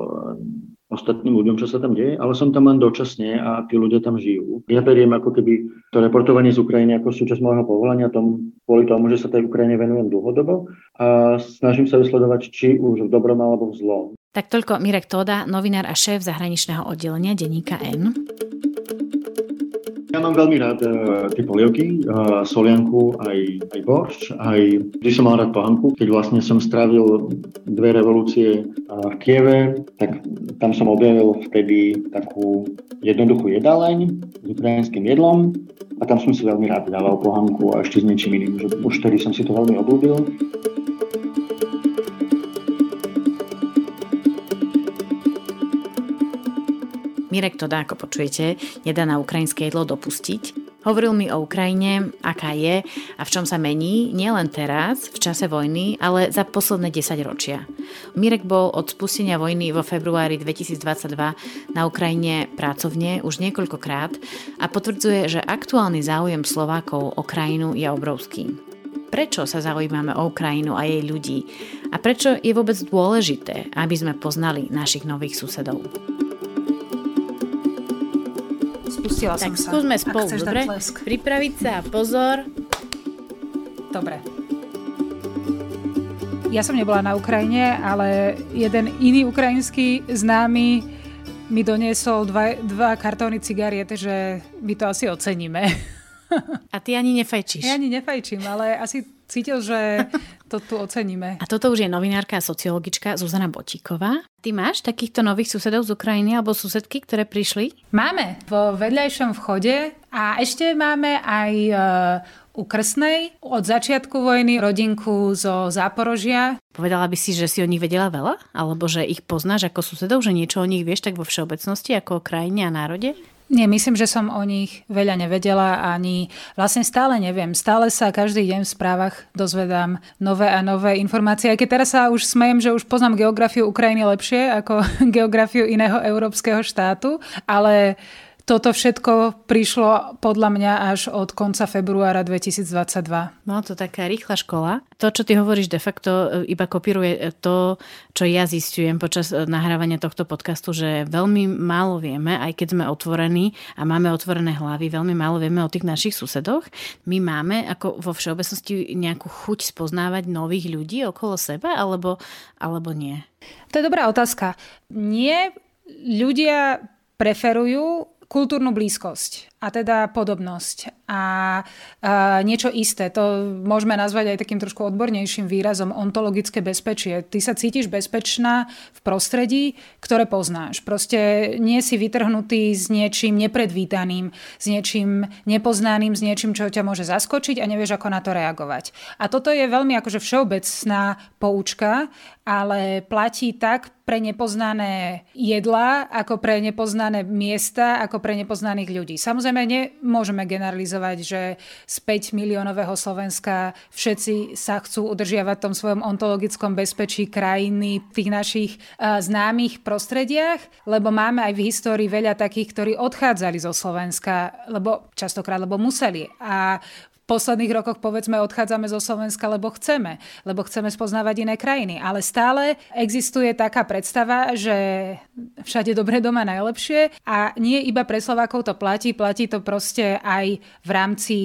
Speaker 18: ostatným ľuďom, čo sa tam deje, ale som tam len dočasne a tí ľudia tam žijú. Ja beriem ako keby to reportovanie z Ukrajiny ako súčasť môjho povolania tom, kvôli tomu, že sa tej Ukrajine venujem dlhodobo a snažím sa vysledovať, či už v dobrom alebo v zlom.
Speaker 1: Tak toľko Mirek Toda, novinár a šéf zahraničného oddelenia denníka N.
Speaker 18: Ja mám veľmi rád uh, tie polievky, uh, solianku, aj, aj boršč, aj vždy som mal rád pohanku. Keď vlastne som strávil dve revolúcie uh, v Kieve, tak tam som objavil vtedy takú jednoduchú jedáleň s ukrajinským jedlom a tam som si veľmi rád dával pohanku a ešte s niečím iným. Že už vtedy som si to veľmi obľúbil.
Speaker 1: Mirek to dá, ako počujete, nedá na ukrajinské jedlo dopustiť. Hovoril mi o Ukrajine, aká je a v čom sa mení nielen teraz, v čase vojny, ale za posledné 10 ročia. Mirek bol od spustenia vojny vo februári 2022 na Ukrajine pracovne už niekoľkokrát a potvrdzuje, že aktuálny záujem Slovákov o krajinu je obrovský. Prečo sa zaujímame o Ukrajinu a jej ľudí? A prečo je vôbec dôležité, aby sme poznali našich nových susedov?
Speaker 8: Pustila
Speaker 1: tak
Speaker 8: som sa.
Speaker 1: skúsme spolu, dobre? Pripraviť sa, pozor.
Speaker 8: Dobre. Ja som nebola na Ukrajine, ale jeden iný ukrajinský známy mi doniesol dva, dva kartóny cigariet, že my to asi oceníme.
Speaker 1: A ty ani nefajčíš?
Speaker 8: Ja ani nefajčím, ale asi cítil, že to tu oceníme.
Speaker 1: A toto už je novinárka a sociologička Zuzana Botíková. Ty máš takýchto nových susedov z Ukrajiny alebo susedky, ktoré prišli?
Speaker 8: Máme vo vedľajšom vchode a ešte máme aj e, u Krsnej od začiatku vojny rodinku zo Záporožia.
Speaker 1: Povedala by si, že si o nich vedela veľa? Alebo že ich poznáš ako susedov, že niečo o nich vieš tak vo všeobecnosti ako o krajine a národe?
Speaker 8: Nie, myslím, že som o nich veľa nevedela ani vlastne stále neviem. Stále sa každý deň v správach dozvedám nové a nové informácie. Aj keď teraz sa už smejem, že už poznám geografiu Ukrajiny lepšie ako [laughs] geografiu iného európskeho štátu, ale toto všetko prišlo podľa mňa až od konca februára 2022.
Speaker 1: No to taká rýchla škola. To, čo ty hovoríš, de facto e, iba kopíruje to, čo ja zistujem počas e, nahrávania tohto podcastu, že veľmi málo vieme, aj keď sme otvorení a máme otvorené hlavy, veľmi málo vieme o tých našich susedoch. My máme ako vo všeobecnosti nejakú chuť spoznávať nových ľudí okolo seba, alebo, alebo nie?
Speaker 8: To je dobrá otázka. Nie ľudia preferujú kultúrnu blízkosť a teda podobnosť a, a niečo isté. To môžeme nazvať aj takým trošku odbornejším výrazom ontologické bezpečie. Ty sa cítiš bezpečná v prostredí, ktoré poznáš. Proste nie si vytrhnutý s niečím nepredvídaným, s niečím nepoznaným, s niečím, čo ťa môže zaskočiť a nevieš, ako na to reagovať. A toto je veľmi akože všeobecná poučka, ale platí tak pre nepoznané jedlá, ako pre nepoznané miesta, ako pre nepoznaných ľudí. Samozrejme, nemôžeme generalizovať, že z 5 miliónového Slovenska všetci sa chcú udržiavať v tom svojom ontologickom bezpečí krajiny v tých našich uh, známych prostrediach, lebo máme aj v histórii veľa takých, ktorí odchádzali zo Slovenska, lebo častokrát, lebo museli. A posledných rokoch povedzme odchádzame zo Slovenska, lebo chceme, lebo chceme spoznávať iné krajiny. Ale stále existuje taká predstava, že všade dobre doma najlepšie a nie iba pre Slovákov to platí, platí to proste aj v rámci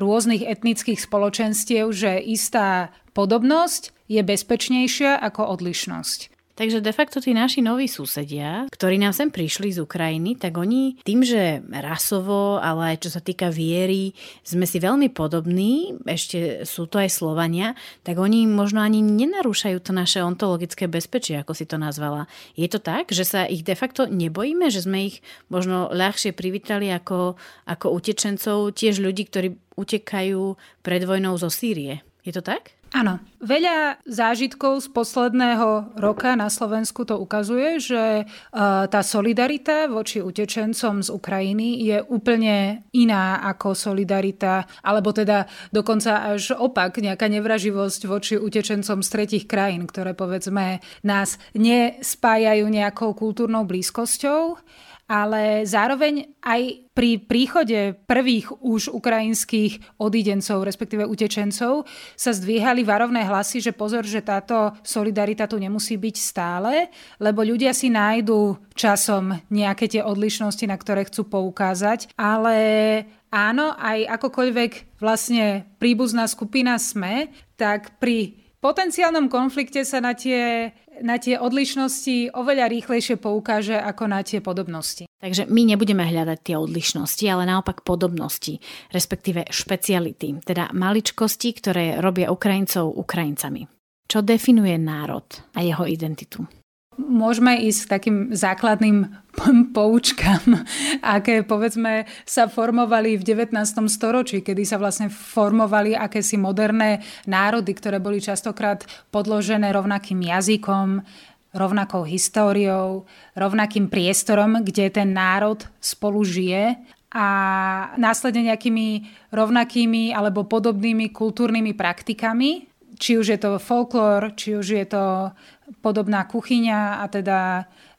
Speaker 8: rôznych etnických spoločenstiev, že istá podobnosť je bezpečnejšia ako odlišnosť.
Speaker 1: Takže de facto tí naši noví susedia, ktorí nám sem prišli z Ukrajiny, tak oni tým, že rasovo, ale aj čo sa týka viery, sme si veľmi podobní, ešte sú to aj Slovania, tak oni možno ani nenarúšajú to naše ontologické bezpečie, ako si to nazvala. Je to tak, že sa ich de facto nebojíme, že sme ich možno ľahšie privítali ako, ako utečencov, tiež ľudí, ktorí utekajú pred vojnou zo Sýrie. Je to tak?
Speaker 8: Áno. Veľa zážitkov z posledného roka na Slovensku to ukazuje, že e, tá solidarita voči utečencom z Ukrajiny je úplne iná ako solidarita, alebo teda dokonca až opak, nejaká nevraživosť voči utečencom z tretich krajín, ktoré povedzme nás nespájajú nejakou kultúrnou blízkosťou ale zároveň aj pri príchode prvých už ukrajinských odidencov, respektíve utečencov, sa zdvíhali varovné hlasy, že pozor, že táto solidarita tu nemusí byť stále, lebo ľudia si nájdú časom nejaké tie odlišnosti, na ktoré chcú poukázať, ale áno, aj akokoľvek vlastne príbuzná skupina sme, tak pri potenciálnom konflikte sa na tie na tie odlišnosti oveľa rýchlejšie poukáže ako na tie podobnosti.
Speaker 1: Takže my nebudeme hľadať tie odlišnosti, ale naopak podobnosti, respektíve špeciality, teda maličkosti, ktoré robia Ukrajincov Ukrajincami. Čo definuje národ a jeho identitu?
Speaker 8: Môžeme ísť k takým základným [laughs] poučkám, aké povedzme sa formovali v 19. storočí, kedy sa vlastne formovali akési moderné národy, ktoré boli častokrát podložené rovnakým jazykom, rovnakou históriou, rovnakým priestorom, kde ten národ spolu žije a následne nejakými rovnakými alebo podobnými kultúrnymi praktikami, či už je to folklór, či už je to podobná kuchyňa a teda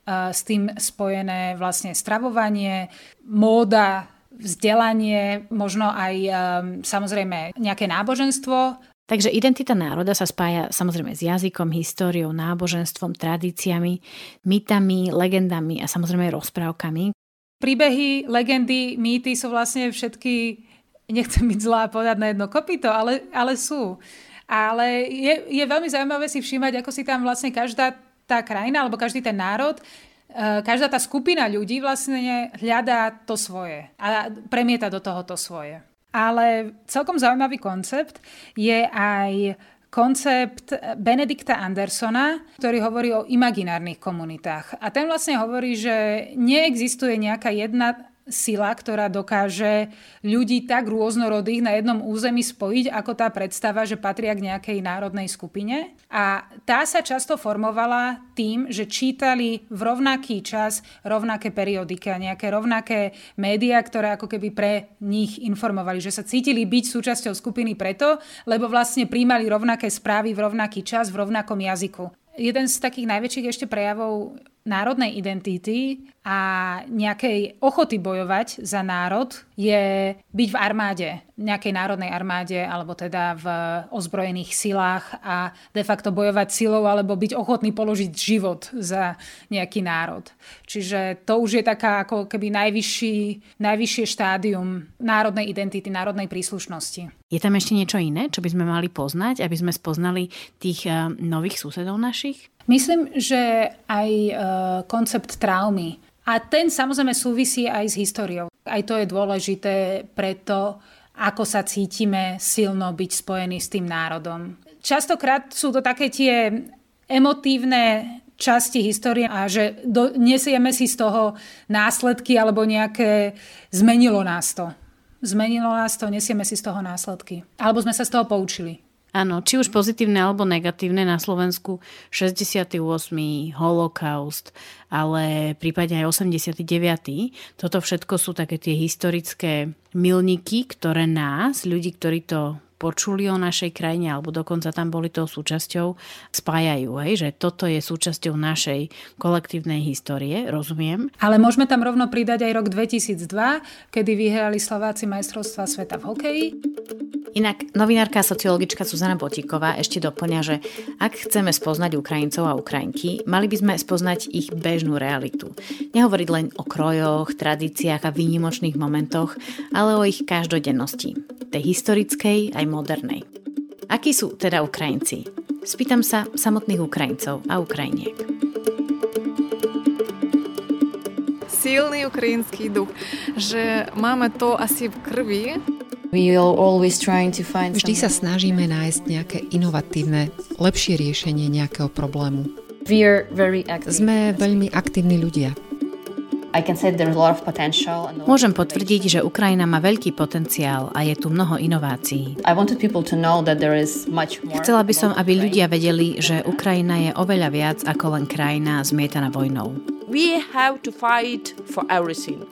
Speaker 8: s tým spojené vlastne stravovanie, móda, vzdelanie, možno aj samozrejme nejaké náboženstvo.
Speaker 1: Takže identita národa sa spája samozrejme s jazykom, históriou, náboženstvom, tradíciami, mytami, legendami a samozrejme rozprávkami.
Speaker 8: Príbehy, legendy, mýty sú vlastne všetky, nechcem byť zlá povedať na jedno kopito, ale, ale sú. Ale je, je veľmi zaujímavé si všímať, ako si tam vlastne každá tá krajina alebo každý ten národ e, každá tá skupina ľudí vlastne hľadá to svoje a premieta do toho to svoje. Ale celkom zaujímavý koncept je aj koncept Benedikta Andersona, ktorý hovorí o imaginárnych komunitách. A ten vlastne hovorí, že neexistuje nejaká jedna sila, ktorá dokáže ľudí tak rôznorodých na jednom území spojiť, ako tá predstava, že patria k nejakej národnej skupine. A tá sa často formovala tým, že čítali v rovnaký čas rovnaké periodiky a nejaké rovnaké médiá, ktoré ako keby pre nich informovali, že sa cítili byť súčasťou skupiny preto, lebo vlastne príjmali rovnaké správy v rovnaký čas v rovnakom jazyku. Jeden z takých najväčších ešte prejavov národnej identity a nejakej ochoty bojovať za národ je byť v armáde, nejakej národnej armáde alebo teda v ozbrojených silách a de facto bojovať silou alebo byť ochotný položiť život za nejaký národ. Čiže to už je taká ako keby najvyšší, najvyššie štádium národnej identity, národnej príslušnosti.
Speaker 1: Je tam ešte niečo iné, čo by sme mali poznať, aby sme spoznali tých eh, nových susedov našich?
Speaker 8: Myslím, že aj e, koncept traumy. A ten samozrejme súvisí aj s históriou. Aj to je dôležité preto, ako sa cítime silno byť spojení s tým národom. Častokrát sú to také tie emotívne časti histórie a že do, nesieme si z toho následky alebo nejaké... Zmenilo nás to. Zmenilo nás to, nesieme si z toho následky. Alebo sme sa z toho poučili.
Speaker 1: Áno, či už pozitívne alebo negatívne na Slovensku 68. holokaust, ale prípadne aj 89. Toto všetko sú také tie historické milníky, ktoré nás, ľudí, ktorí to počuli o našej krajine alebo dokonca tam boli tou súčasťou, spájajú, hej, že toto je súčasťou našej kolektívnej histórie, rozumiem.
Speaker 8: Ale môžeme tam rovno pridať aj rok 2002, kedy vyhrali Slováci majstrovstva sveta v hokeji.
Speaker 1: Inak novinárka a sociologička Suzana Botíková ešte doplňa, že ak chceme spoznať Ukrajincov a Ukrajinky, mali by sme spoznať ich bežnú realitu. Nehovoriť len o krojoch, tradíciách a výnimočných momentoch, ale o ich každodennosti. Tej historickej aj modernej. Akí sú teda Ukrajinci? Spýtam sa samotných Ukrajincov a Ukrajiniek.
Speaker 19: Silný ukrajinský duch, že máme to asi v krvi.
Speaker 12: Vždy sa snažíme nájsť nejaké inovatívne, lepšie riešenie nejakého problému. Sme veľmi aktívni ľudia.
Speaker 1: Môžem potvrdiť, že Ukrajina má veľký potenciál a je tu mnoho inovácií. Chcela by som, aby ľudia vedeli, že Ukrajina je oveľa viac ako len krajina zmietaná vojnou. We have to
Speaker 12: fight for everything.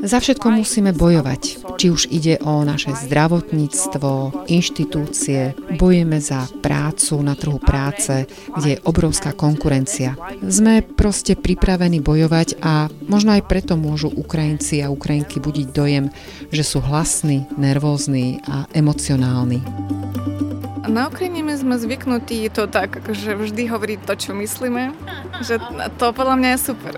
Speaker 12: Za všetko musíme bojovať. Či už ide o naše zdravotníctvo, inštitúcie, bojujeme za prácu na trhu práce, kde je obrovská konkurencia. Sme proste pripravení bojovať a možno aj preto môžu Ukrajinci a Ukrajinky budiť dojem, že sú hlasní, nervózni a emocionálni.
Speaker 19: Na Ukrajine sme zvyknutí to tak, že vždy hovoriť to, čo myslíme. Že to podľa mňa je super.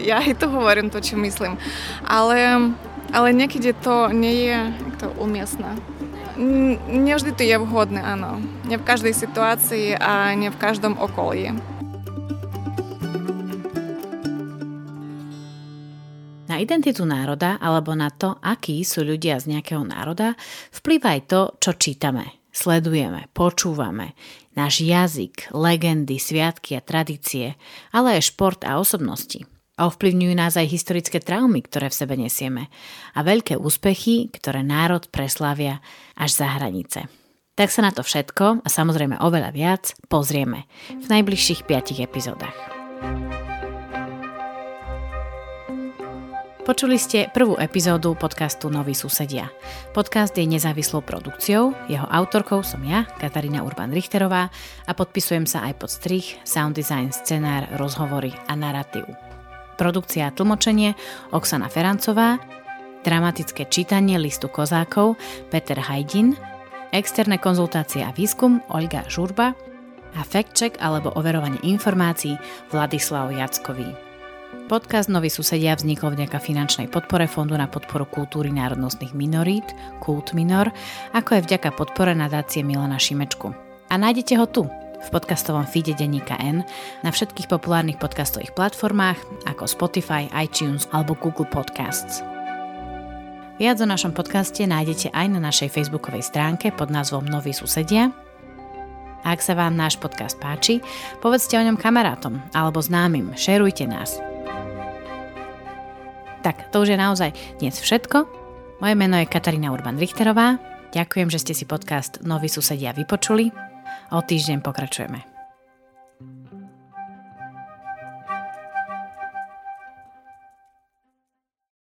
Speaker 19: Ja aj to hovorím to, čo myslím. Ale, ale niekedy to nie je to umiestné. Nevždy to je vhodné, áno. Nie v každej situácii a nie v každom okolí.
Speaker 1: Na identitu národa alebo na to, akí sú ľudia z nejakého národa, vplýva aj to, čo čítame, sledujeme, počúvame, náš jazyk, legendy, sviatky a tradície, ale aj šport a osobnosti. A ovplyvňujú nás aj historické traumy, ktoré v sebe nesieme a veľké úspechy, ktoré národ preslávia až za hranice. Tak sa na to všetko a samozrejme oveľa viac pozrieme v najbližších 5 epizódach. Počuli ste prvú epizódu podcastu Noví susedia. Podcast je nezávislou produkciou, jeho autorkou som ja, Katarína Urban-Richterová a podpisujem sa aj pod strich, sound design, scenár, rozhovory a narratív. Produkcia a tlmočenie Oksana Ferancová, dramatické čítanie listu kozákov Peter Hajdin, externé konzultácie a výskum Olga Žurba a fact check alebo overovanie informácií Vladislav Jackový. Podcast Noví susedia vznikol vďaka finančnej podpore Fondu na podporu kultúry národnostných minorít, Kult Minor, ako aj vďaka podpore nadácie Milana Šimečku. A nájdete ho tu, v podcastovom feede Denníka N, na všetkých populárnych podcastových platformách ako Spotify, iTunes alebo Google Podcasts. Viac o našom podcaste nájdete aj na našej facebookovej stránke pod názvom Noví susedia. A ak sa vám náš podcast páči, povedzte o ňom kamarátom alebo známym, šerujte nás – tak, to už je naozaj dnes všetko. Moje meno je Katarína Urban-Richterová. Ďakujem, že ste si podcast Noví susedia vypočuli. O týždeň pokračujeme.